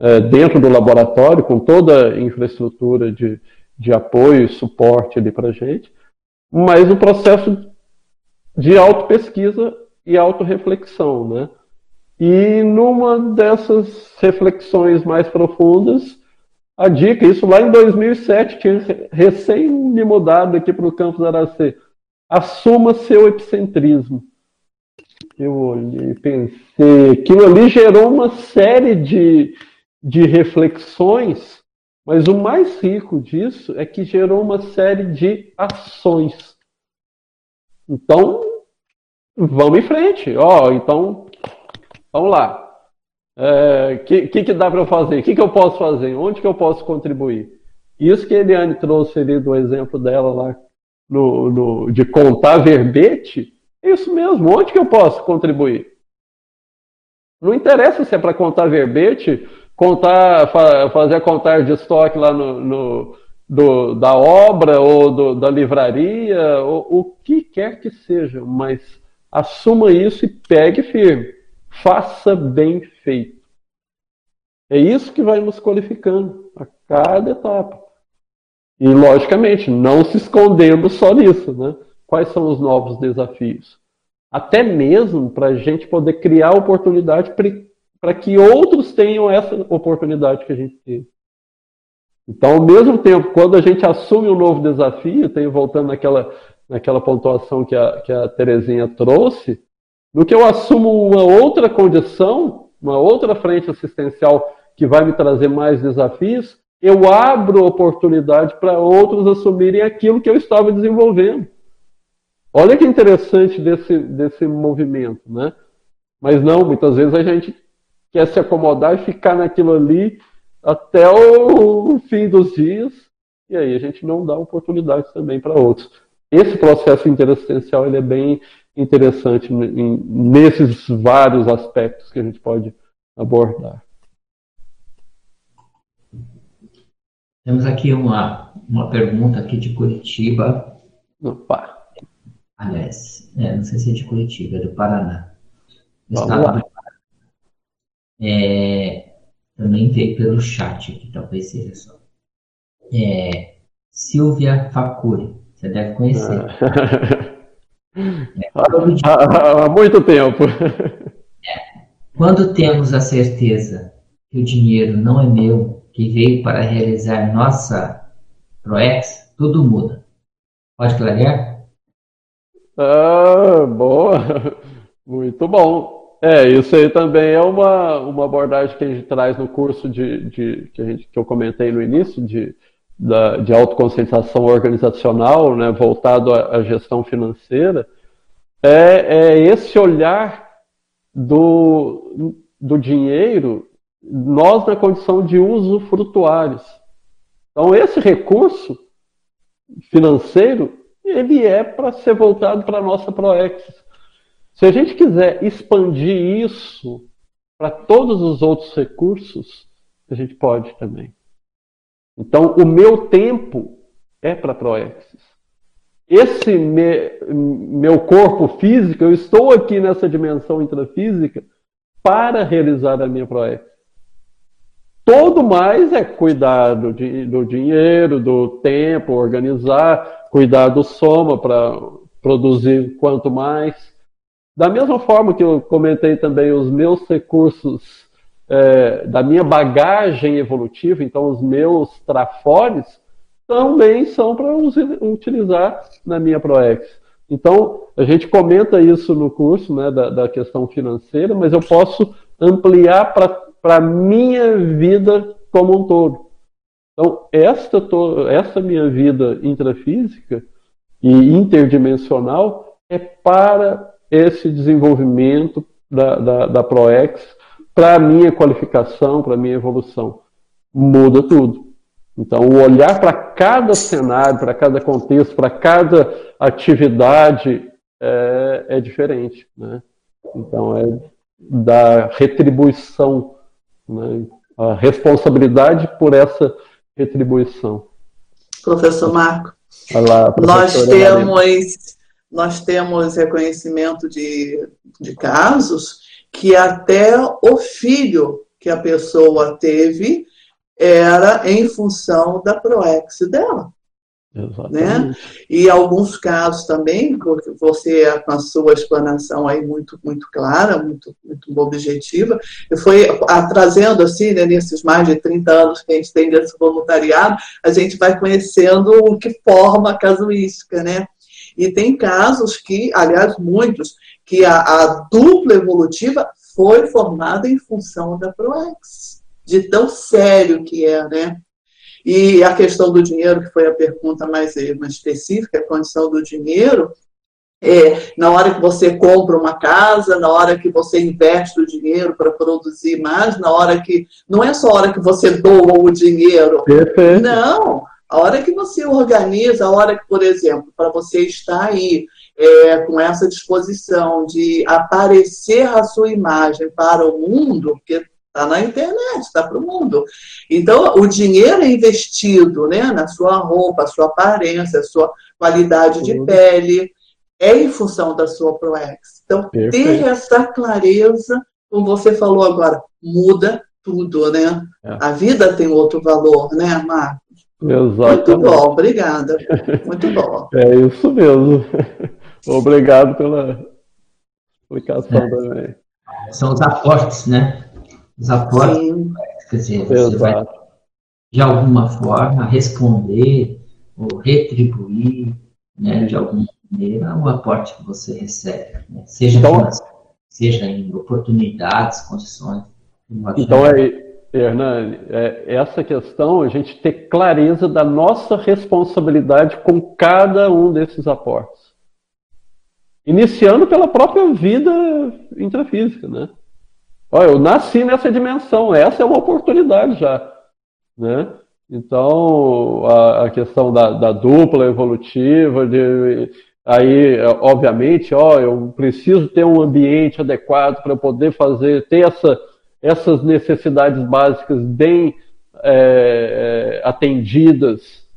é, dentro do laboratório, com toda a infraestrutura de, de apoio e suporte ali para a gente, mas o processo de auto-pesquisa e auto-reflexão, né? E numa dessas reflexões mais profundas, a dica, isso lá em 2007, tinha recém me mudado aqui para o campus Aracê, assuma seu epicentrismo. Eu olhei, pensei, aquilo ali gerou uma série de, de reflexões, mas o mais rico disso é que gerou uma série de ações. Então, vamos em frente. Ó, oh, então, vamos lá. O é, que, que, que, dá para fazer? O que, que eu posso fazer? Onde que eu posso contribuir? Isso que a Eliane trouxe ali do exemplo dela lá no, no, de contar verbete, é isso mesmo. Onde que eu posso contribuir? Não interessa se é para contar verbete, contar, fa, fazer a contagem de estoque lá no, no do, da obra ou do, da livraria, ou, o que quer que seja, mas assuma isso e pegue firme. Faça bem feito. É isso que vai nos qualificando a cada etapa. E, logicamente, não se escondendo só nisso. Né? Quais são os novos desafios? Até mesmo para a gente poder criar oportunidade para que outros tenham essa oportunidade que a gente teve. Então, ao mesmo tempo, quando a gente assume um novo desafio, tenho voltando naquela, naquela pontuação que a, que a Terezinha trouxe, no que eu assumo uma outra condição, uma outra frente assistencial que vai me trazer mais desafios, eu abro oportunidade para outros assumirem aquilo que eu estava desenvolvendo. Olha que interessante desse, desse movimento, né? Mas não, muitas vezes a gente quer se acomodar e ficar naquilo ali até o fim dos dias, e aí a gente não dá oportunidades também para outros. Esse processo interassistencial ele é bem interessante nesses vários aspectos que a gente pode abordar. Temos aqui uma, uma pergunta aqui de Curitiba. Opa! Aliás, é, não sei se é de Curitiba, é do Paraná. Estado do Paraná. É, também veio pelo chat aqui, talvez seja só. É, Silvia Facuri, você deve conhecer. É, há, há muito tempo. Quando temos a certeza que o dinheiro não é meu que veio para realizar nossa ProEx, tudo muda. Pode clarear? Ah, boa. Muito bom. É, isso aí também é uma, uma abordagem que a gente traz no curso de, de que, a gente, que eu comentei no início, de, da, de autoconscientização organizacional, né, voltado à, à gestão financeira, é, é esse olhar do, do dinheiro, nós na condição de usufrutuários. Então, esse recurso financeiro, ele é para ser voltado para a nossa ProEx. Se a gente quiser expandir isso para todos os outros recursos, a gente pode também. Então, o meu tempo é para Proexis. Esse me, meu corpo físico, eu estou aqui nessa dimensão intrafísica para realizar a minha Proex. Todo mais é cuidar do, do dinheiro, do tempo, organizar, cuidar do soma para produzir quanto mais. Da mesma forma que eu comentei também os meus recursos é, da minha bagagem evolutiva, então os meus trafores, também são para utilizar na minha ProEx. Então, a gente comenta isso no curso né, da, da questão financeira, mas eu posso ampliar para a minha vida como um todo. Então, esta, esta minha vida intrafísica e interdimensional é para esse desenvolvimento da, da, da ProEx para a minha qualificação, para a minha evolução. Muda tudo. Então, o olhar para cada cenário, para cada contexto, para cada atividade é, é diferente. Né? Então, é da retribuição, né? a responsabilidade por essa retribuição. Professor Marco, Olá, nós temos nós temos reconhecimento de, de casos que até o filho que a pessoa teve era em função da proex dela. Né? E alguns casos também, você com a sua explanação aí muito muito clara, muito, muito objetiva, foi a, trazendo assim, né, nesses mais de 30 anos que a gente tem desse voluntariado, a gente vai conhecendo o que forma a casuística, né? E tem casos que, aliás, muitos, que a, a dupla evolutiva foi formada em função da ProEx, de tão sério que é, né? E a questão do dinheiro, que foi a pergunta mais, mais específica, a condição do dinheiro, é, na hora que você compra uma casa, na hora que você investe o dinheiro para produzir mais, na hora que. Não é só a hora que você doa o dinheiro. Perfeito. Não. A hora que você organiza, a hora que, por exemplo, para você estar aí é, com essa disposição de aparecer a sua imagem para o mundo, porque está na internet, está para o mundo. Então, o dinheiro é investido né, na sua roupa, sua aparência, sua qualidade de pele, é em função da sua ProEx. Então, Perfeito. ter essa clareza, como você falou agora, muda tudo, né? É. A vida tem outro valor, né, Marcos? Exatamente. Muito bom, obrigada. Muito bom. É isso mesmo. Obrigado pela explicação é. também. São os aportes, né? Os aportes, Sim. quer dizer, você Exato. vai, de alguma forma, responder ou retribuir, né, de alguma maneira, o aporte que você recebe, né? seja, então, seja em oportunidades, condições. Então, é, Hernani, é, essa questão, a gente ter clareza da nossa responsabilidade com cada um desses aportes. Iniciando pela própria vida intrafísica, né? Olha, eu nasci nessa dimensão, essa é uma oportunidade já, né? Então, a, a questão da, da, dupla evolutiva, de, aí, obviamente, ó, eu preciso ter um ambiente adequado para poder fazer, ter essa, essas necessidades básicas bem é, é atendidas,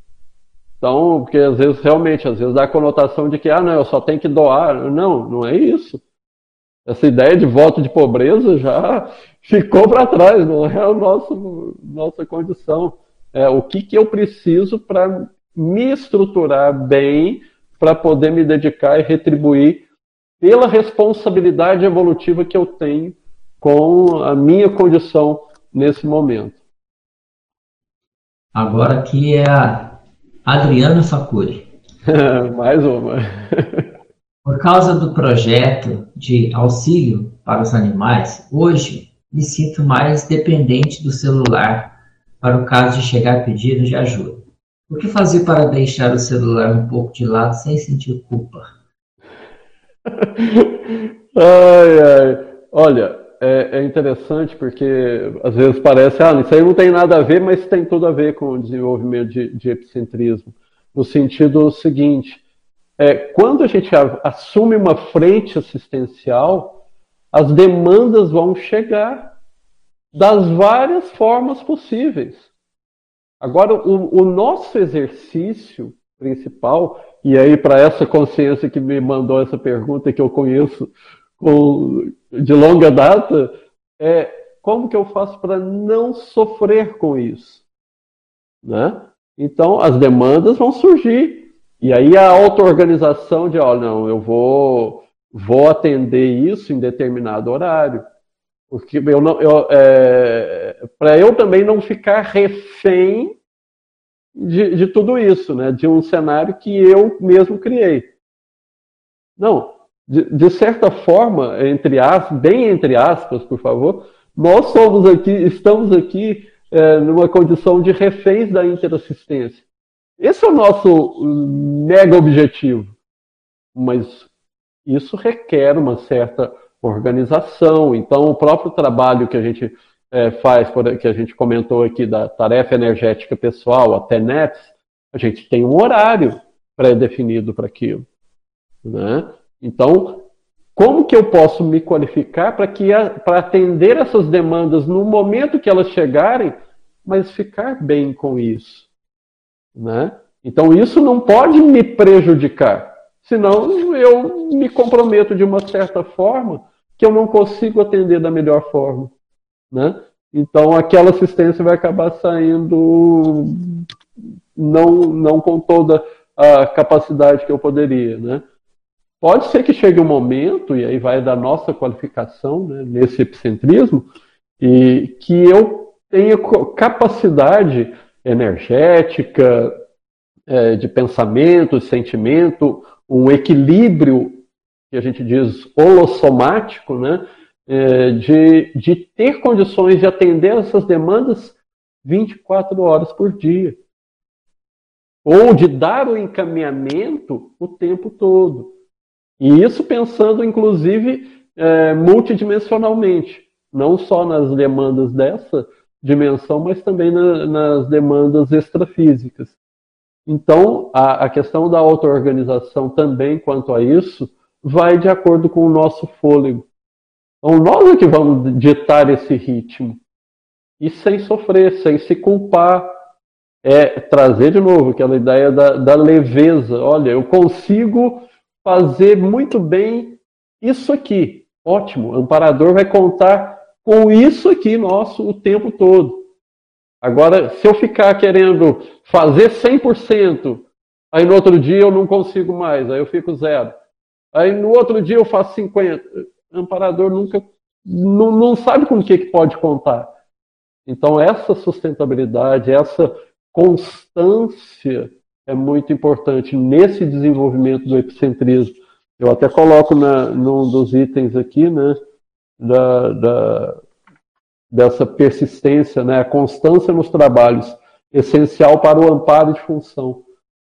então, porque às vezes, realmente, às vezes dá a conotação de que, ah, não, eu só tenho que doar. Não, não é isso. Essa ideia de voto de pobreza já ficou para trás, não é a nossa, nossa condição. É o que, que eu preciso para me estruturar bem, para poder me dedicar e retribuir pela responsabilidade evolutiva que eu tenho com a minha condição nesse momento. Agora aqui é a Adriana Facuri. Mais uma. Por causa do projeto de auxílio para os animais, hoje me sinto mais dependente do celular para o caso de chegar pedido de ajuda. O que fazer para deixar o celular um pouco de lado sem sentir culpa? ai, ai. Olha, é, é, interessante porque às vezes parece, ah, isso aí não tem nada a ver, mas tem tudo a ver com o desenvolvimento de, de epicentrismo. No sentido seguinte, é, quando a gente assume uma frente assistencial, as demandas vão chegar das várias formas possíveis. Agora, o, o nosso exercício principal, e aí para essa consciência que me mandou essa pergunta, que eu conheço com, de longa data, é como que eu faço para não sofrer com isso? Né? Então, as demandas vão surgir. E aí a auto-organização de, ó, não, eu vou, vou atender isso em determinado horário. Porque eu não, eu, é, para eu também não ficar refém de, de tudo isso, né? De um cenário que eu mesmo criei. Não, de, de certa forma, entre aspas, bem entre aspas, por favor, nós somos aqui, estamos aqui é, numa condição de reféns da interassistência. Esse é o nosso mega objetivo. Mas isso requer uma certa organização. Então, o próprio trabalho que a gente é, faz, que a gente comentou aqui da tarefa energética pessoal, a TENEPS, a gente tem um horário pré-definido para aquilo. Né? Então, como que eu posso me qualificar para que para atender essas demandas no momento que elas chegarem, mas ficar bem com isso, né? Então isso não pode me prejudicar, senão eu me comprometo de uma certa forma que eu não consigo atender da melhor forma, né? Então aquela assistência vai acabar saindo não, não com toda a capacidade que eu poderia, né? Pode ser que chegue um momento, e aí vai da nossa qualificação né, nesse epicentrismo, e que eu tenha capacidade energética, é, de pensamento, de sentimento, um equilíbrio que a gente diz holossomático, né? É, de, de ter condições de atender essas demandas 24 horas por dia. Ou de dar o encaminhamento o tempo todo. E isso pensando, inclusive, é, multidimensionalmente. Não só nas demandas dessa dimensão, mas também na, nas demandas extrafísicas. Então, a, a questão da auto-organização também quanto a isso vai de acordo com o nosso fôlego. Então, nós é que vamos ditar esse ritmo. E sem sofrer, sem se culpar. É trazer de novo aquela ideia da, da leveza. Olha, eu consigo fazer muito bem isso aqui. Ótimo, o amparador vai contar com isso aqui nosso o tempo todo. Agora, se eu ficar querendo fazer 100%, aí no outro dia eu não consigo mais, aí eu fico zero. Aí no outro dia eu faço 50. O amparador nunca não, não sabe com o que, que pode contar. Então essa sustentabilidade, essa constância é muito importante nesse desenvolvimento do epicentrismo. Eu até coloco na, num dos itens aqui, né, da, da, dessa persistência, né, a constância nos trabalhos, essencial para o amparo de função.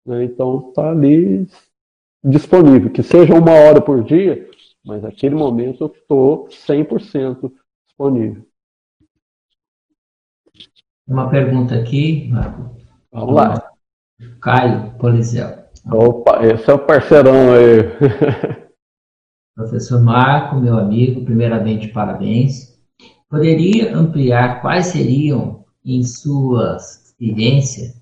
Né? Então, está ali disponível, que seja uma hora por dia, mas naquele momento eu estou 100% disponível. Uma pergunta aqui, Marco. Vamos lá. Caio Polizel. Opa, esse é o parceirão aí. Professor Marco, meu amigo, primeiramente parabéns. Poderia ampliar quais seriam, em sua experiência,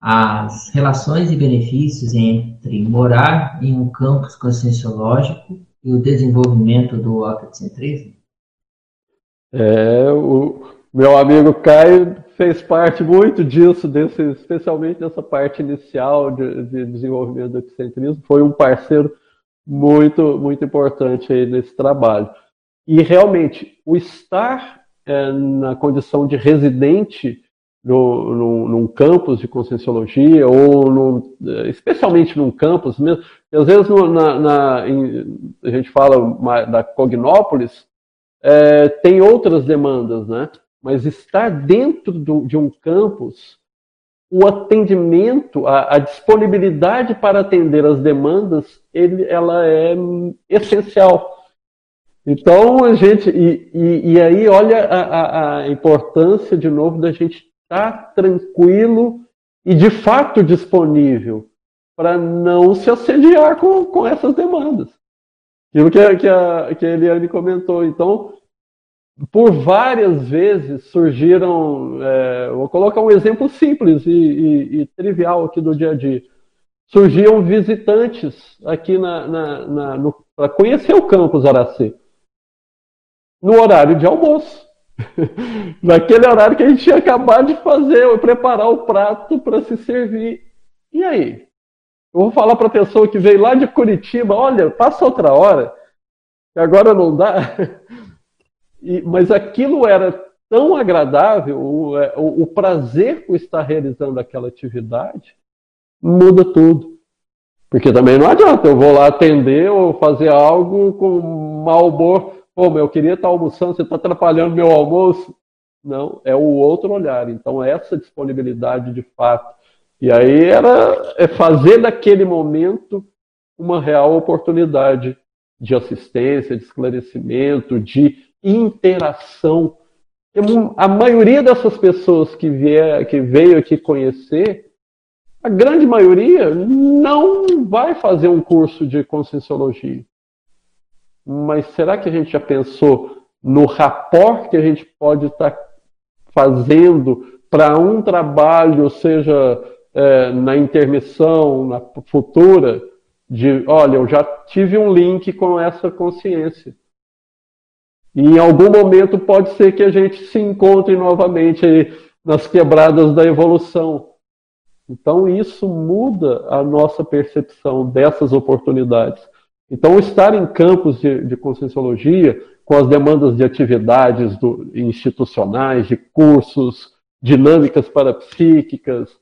as relações e benefícios entre morar em um campus conscienciológico e o desenvolvimento do autocentrismo? É, o meu amigo Caio fez parte muito disso, desse, especialmente dessa parte inicial de, de desenvolvimento do epicentrismo, foi um parceiro muito, muito importante aí nesse trabalho. E realmente, o estar é, na condição de residente no, no, num campus de conscienciologia, ou num, especialmente num campus mesmo, às vezes no, na, na em, a gente fala da Cognópolis, é, tem outras demandas, né? Mas estar dentro do, de um campus, o atendimento, a, a, disponibilidade para atender as demandas, ele, ela é essencial. Então, a gente, e, e, e aí olha a, a, a, importância, de novo, da gente estar tranquilo e de fato disponível para não se assediar com, com essas demandas. Aquilo que, que, a, que a Eliane comentou. Então, por várias vezes surgiram, é, vou colocar um exemplo simples e, e, e, trivial aqui do dia a dia. Surgiam visitantes aqui na, na, na para conhecer o campus Aracê no horário de almoço. Naquele horário que a gente tinha acabado de fazer, preparar o prato para se servir. E aí? Eu vou falar para a pessoa que veio lá de Curitiba: olha, passa outra hora, que agora não dá. E, mas aquilo era tão agradável, o, é, o, o prazer por estar realizando aquela atividade muda tudo. Porque também não adianta, eu vou lá atender ou fazer algo com mau humor. Pô, eu queria estar almoçando, você está atrapalhando meu almoço. Não, é o outro olhar. Então, essa disponibilidade de fato. E aí era é fazer daquele momento uma real oportunidade de assistência, de esclarecimento, de interação. A maioria dessas pessoas que, vier, que veio aqui conhecer, a grande maioria não vai fazer um curso de conscienciologia. Mas será que a gente já pensou no rapport que a gente pode estar tá fazendo para um trabalho, seja é, na intermissão, na futura, de, olha, eu já tive um link com essa consciência. E em algum momento pode ser que a gente se encontre novamente nas quebradas da evolução. Então isso muda a nossa percepção dessas oportunidades. Então estar em campos de, de conscienciologia, com as demandas de atividades do, institucionais, de cursos, dinâmicas parapsíquicas,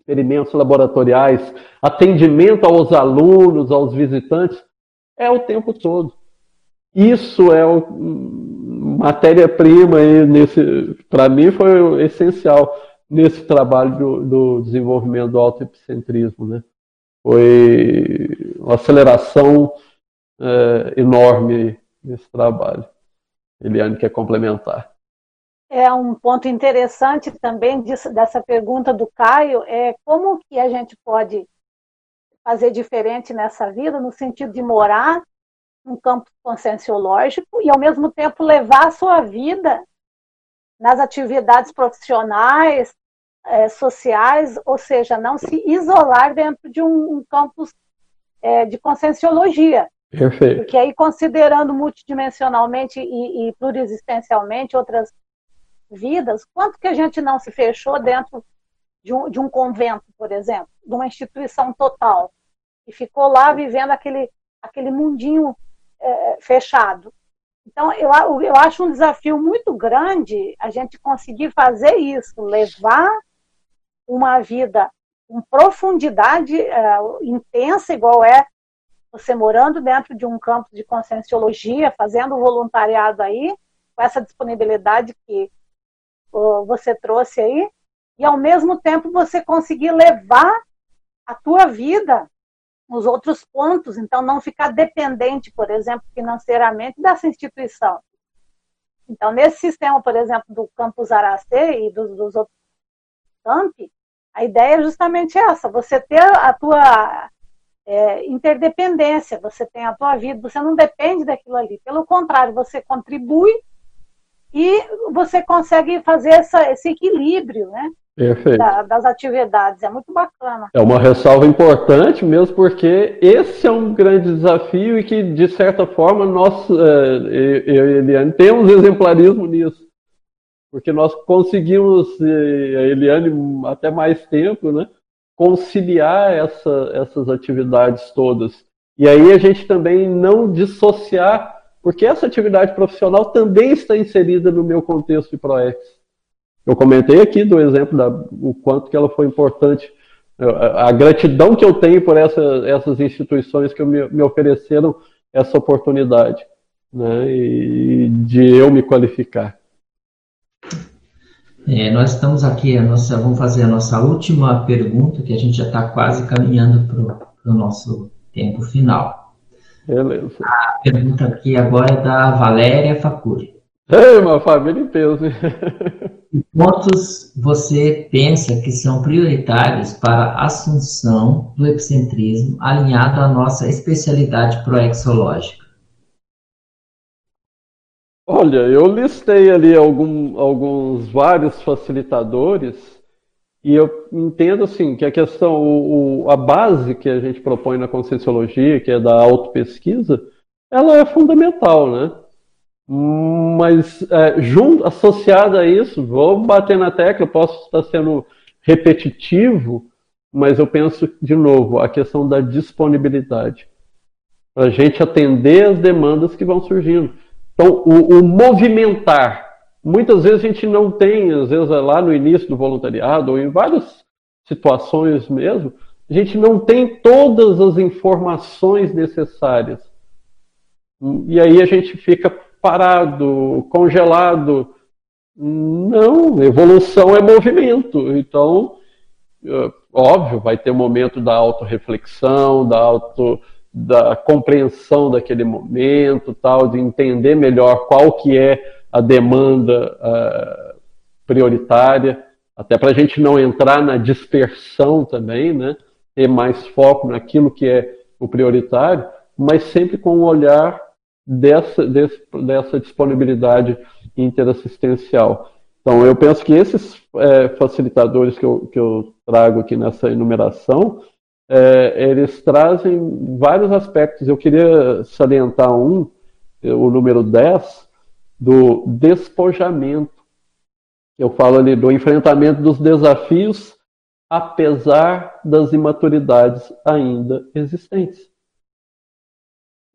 experimentos laboratoriais, atendimento aos alunos, aos visitantes, é o tempo todo. Isso é matéria-prima nesse, para mim foi essencial nesse trabalho do, do desenvolvimento do autoepicentrismo, né? Foi uma aceleração é, enorme nesse trabalho. Eliane quer complementar. É um ponto interessante também disso, dessa pergunta do Caio é como que a gente pode fazer diferente nessa vida no sentido de morar um campo conscienciológico e, ao mesmo tempo, levar a sua vida nas atividades profissionais, é, sociais, ou seja, não se isolar dentro de um, um campus é, de conscienciologia. Perfeito. Porque aí, considerando multidimensionalmente e, e pluriexistencialmente outras vidas, quanto que a gente não se fechou dentro de um, de um convento, por exemplo, de uma instituição total, e ficou lá vivendo aquele, aquele mundinho é, fechado. Então, eu, eu acho um desafio muito grande a gente conseguir fazer isso, levar uma vida com profundidade é, intensa, igual é você morando dentro de um campo de conscienciologia, fazendo voluntariado aí, com essa disponibilidade que você trouxe aí, e ao mesmo tempo você conseguir levar a tua vida nos outros pontos, então não ficar dependente, por exemplo, financeiramente dessa instituição. Então, nesse sistema, por exemplo, do campus Aracê e dos, dos outros campi, a ideia é justamente essa, você ter a tua é, interdependência, você tem a tua vida, você não depende daquilo ali. Pelo contrário, você contribui e você consegue fazer essa, esse equilíbrio, né? Da, das atividades. É muito bacana. É uma ressalva importante mesmo, porque esse é um grande desafio e que, de certa forma, nós, é, eu e Eliane, temos exemplarismo nisso. Porque nós conseguimos, a Eliane até mais tempo, né, conciliar essa, essas atividades todas. E aí a gente também não dissociar, porque essa atividade profissional também está inserida no meu contexto de ProEx. Eu comentei aqui do exemplo da o quanto que ela foi importante, a, a gratidão que eu tenho por essa, essas instituições que me, me ofereceram essa oportunidade, né, e de eu me qualificar. É, nós estamos aqui, a nossa, vamos fazer a nossa última pergunta, que a gente já está quase caminhando para o nosso tempo final. Beleza. A pergunta aqui agora é da Valéria Facuri. Ei, uma família em peso. Que pontos você pensa que são prioritários para a assunção do epicentrismo alinhado à nossa especialidade proexológica? Olha, eu listei ali algum, alguns vários facilitadores e eu entendo assim que a questão, o, o, a base que a gente propõe na conscienciologia, que é da autopesquisa, ela é fundamental, né? Mas é, junto, associada a isso, vou bater na tecla, posso estar sendo repetitivo, mas eu penso de novo a questão da disponibilidade para a gente atender as demandas que vão surgindo. Então, o, o, movimentar, muitas vezes a gente não tem, às vezes é lá no início do voluntariado, ou em várias situações mesmo, a gente não tem todas as informações necessárias. E aí a gente fica parado, congelado. Não, evolução é movimento. Então, é, óbvio, vai ter o um momento da autorreflexão, da auto da compreensão daquele momento, tal, de entender melhor qual que é a demanda uh, prioritária, até para a gente não entrar na dispersão também, né? Ter mais foco naquilo que é o prioritário, mas sempre com um olhar dessa, desse, dessa disponibilidade interassistencial. Então, eu penso que esses é, facilitadores que eu, que eu trago aqui nessa enumeração, é, eles trazem vários aspectos. Eu queria salientar um, o número 10, do despojamento. Eu falo ali do enfrentamento dos desafios, apesar das imaturidades ainda existentes.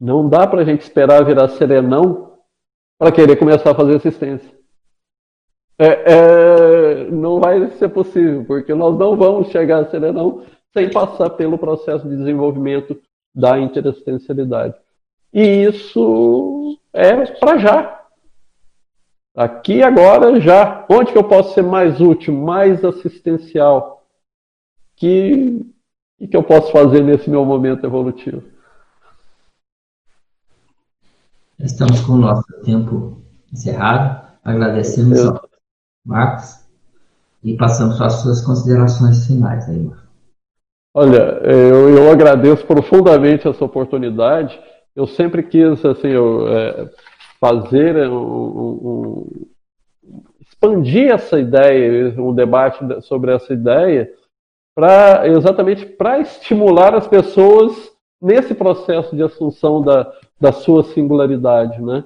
Não dá para a gente esperar virar serenão para querer começar a fazer assistência. É, é, não vai ser possível, porque nós não vamos chegar a serenão sem passar pelo processo de desenvolvimento da interassistencialidade. E isso é para já. Aqui agora já. Onde que eu posso ser mais útil, mais assistencial? Que que eu posso fazer nesse meu momento evolutivo? Estamos com o nosso tempo encerrado. Agradecemos ao Marcos e passamos para as suas considerações finais aí, Marcos. Olha, eu, eu agradeço profundamente essa oportunidade. Eu sempre quis assim, eu, é, fazer um, um, expandir essa ideia, um debate sobre essa ideia, para exatamente para estimular as pessoas nesse processo de assunção da, da sua singularidade, né?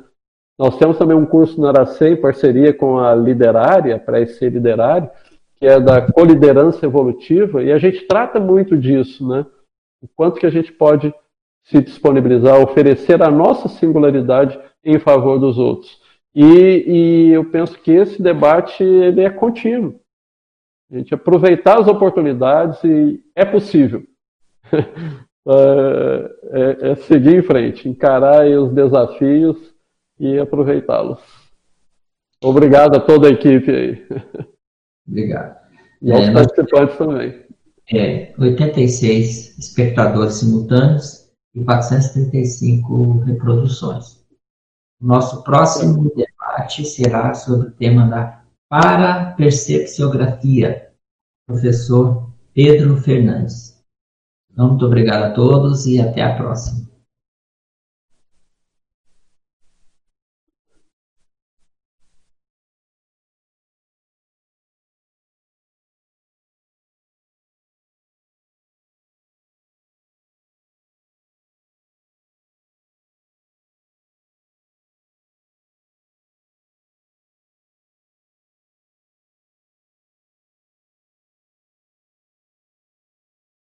Nós temos também um curso na Aracê, em parceria com a Liderária, para esse Liderário, que é da coliderança evolutiva, e a gente trata muito disso, né? O quanto que a gente pode se disponibilizar, oferecer a nossa singularidade em favor dos outros. E, e eu penso que esse debate ele é contínuo. A gente aproveitar as oportunidades e é possível. É, é, é, seguir em frente, encarar os desafios e aproveitá-los. Obrigado a toda a equipe aí. Obrigado. E aos é, participantes nós, também. É, 86 espectadores simultâneos e 435 reproduções. Nosso próximo debate será sobre o tema da parapercepciografia, professor Pedro Fernandes. Então, muito obrigado a todos e até a próxima.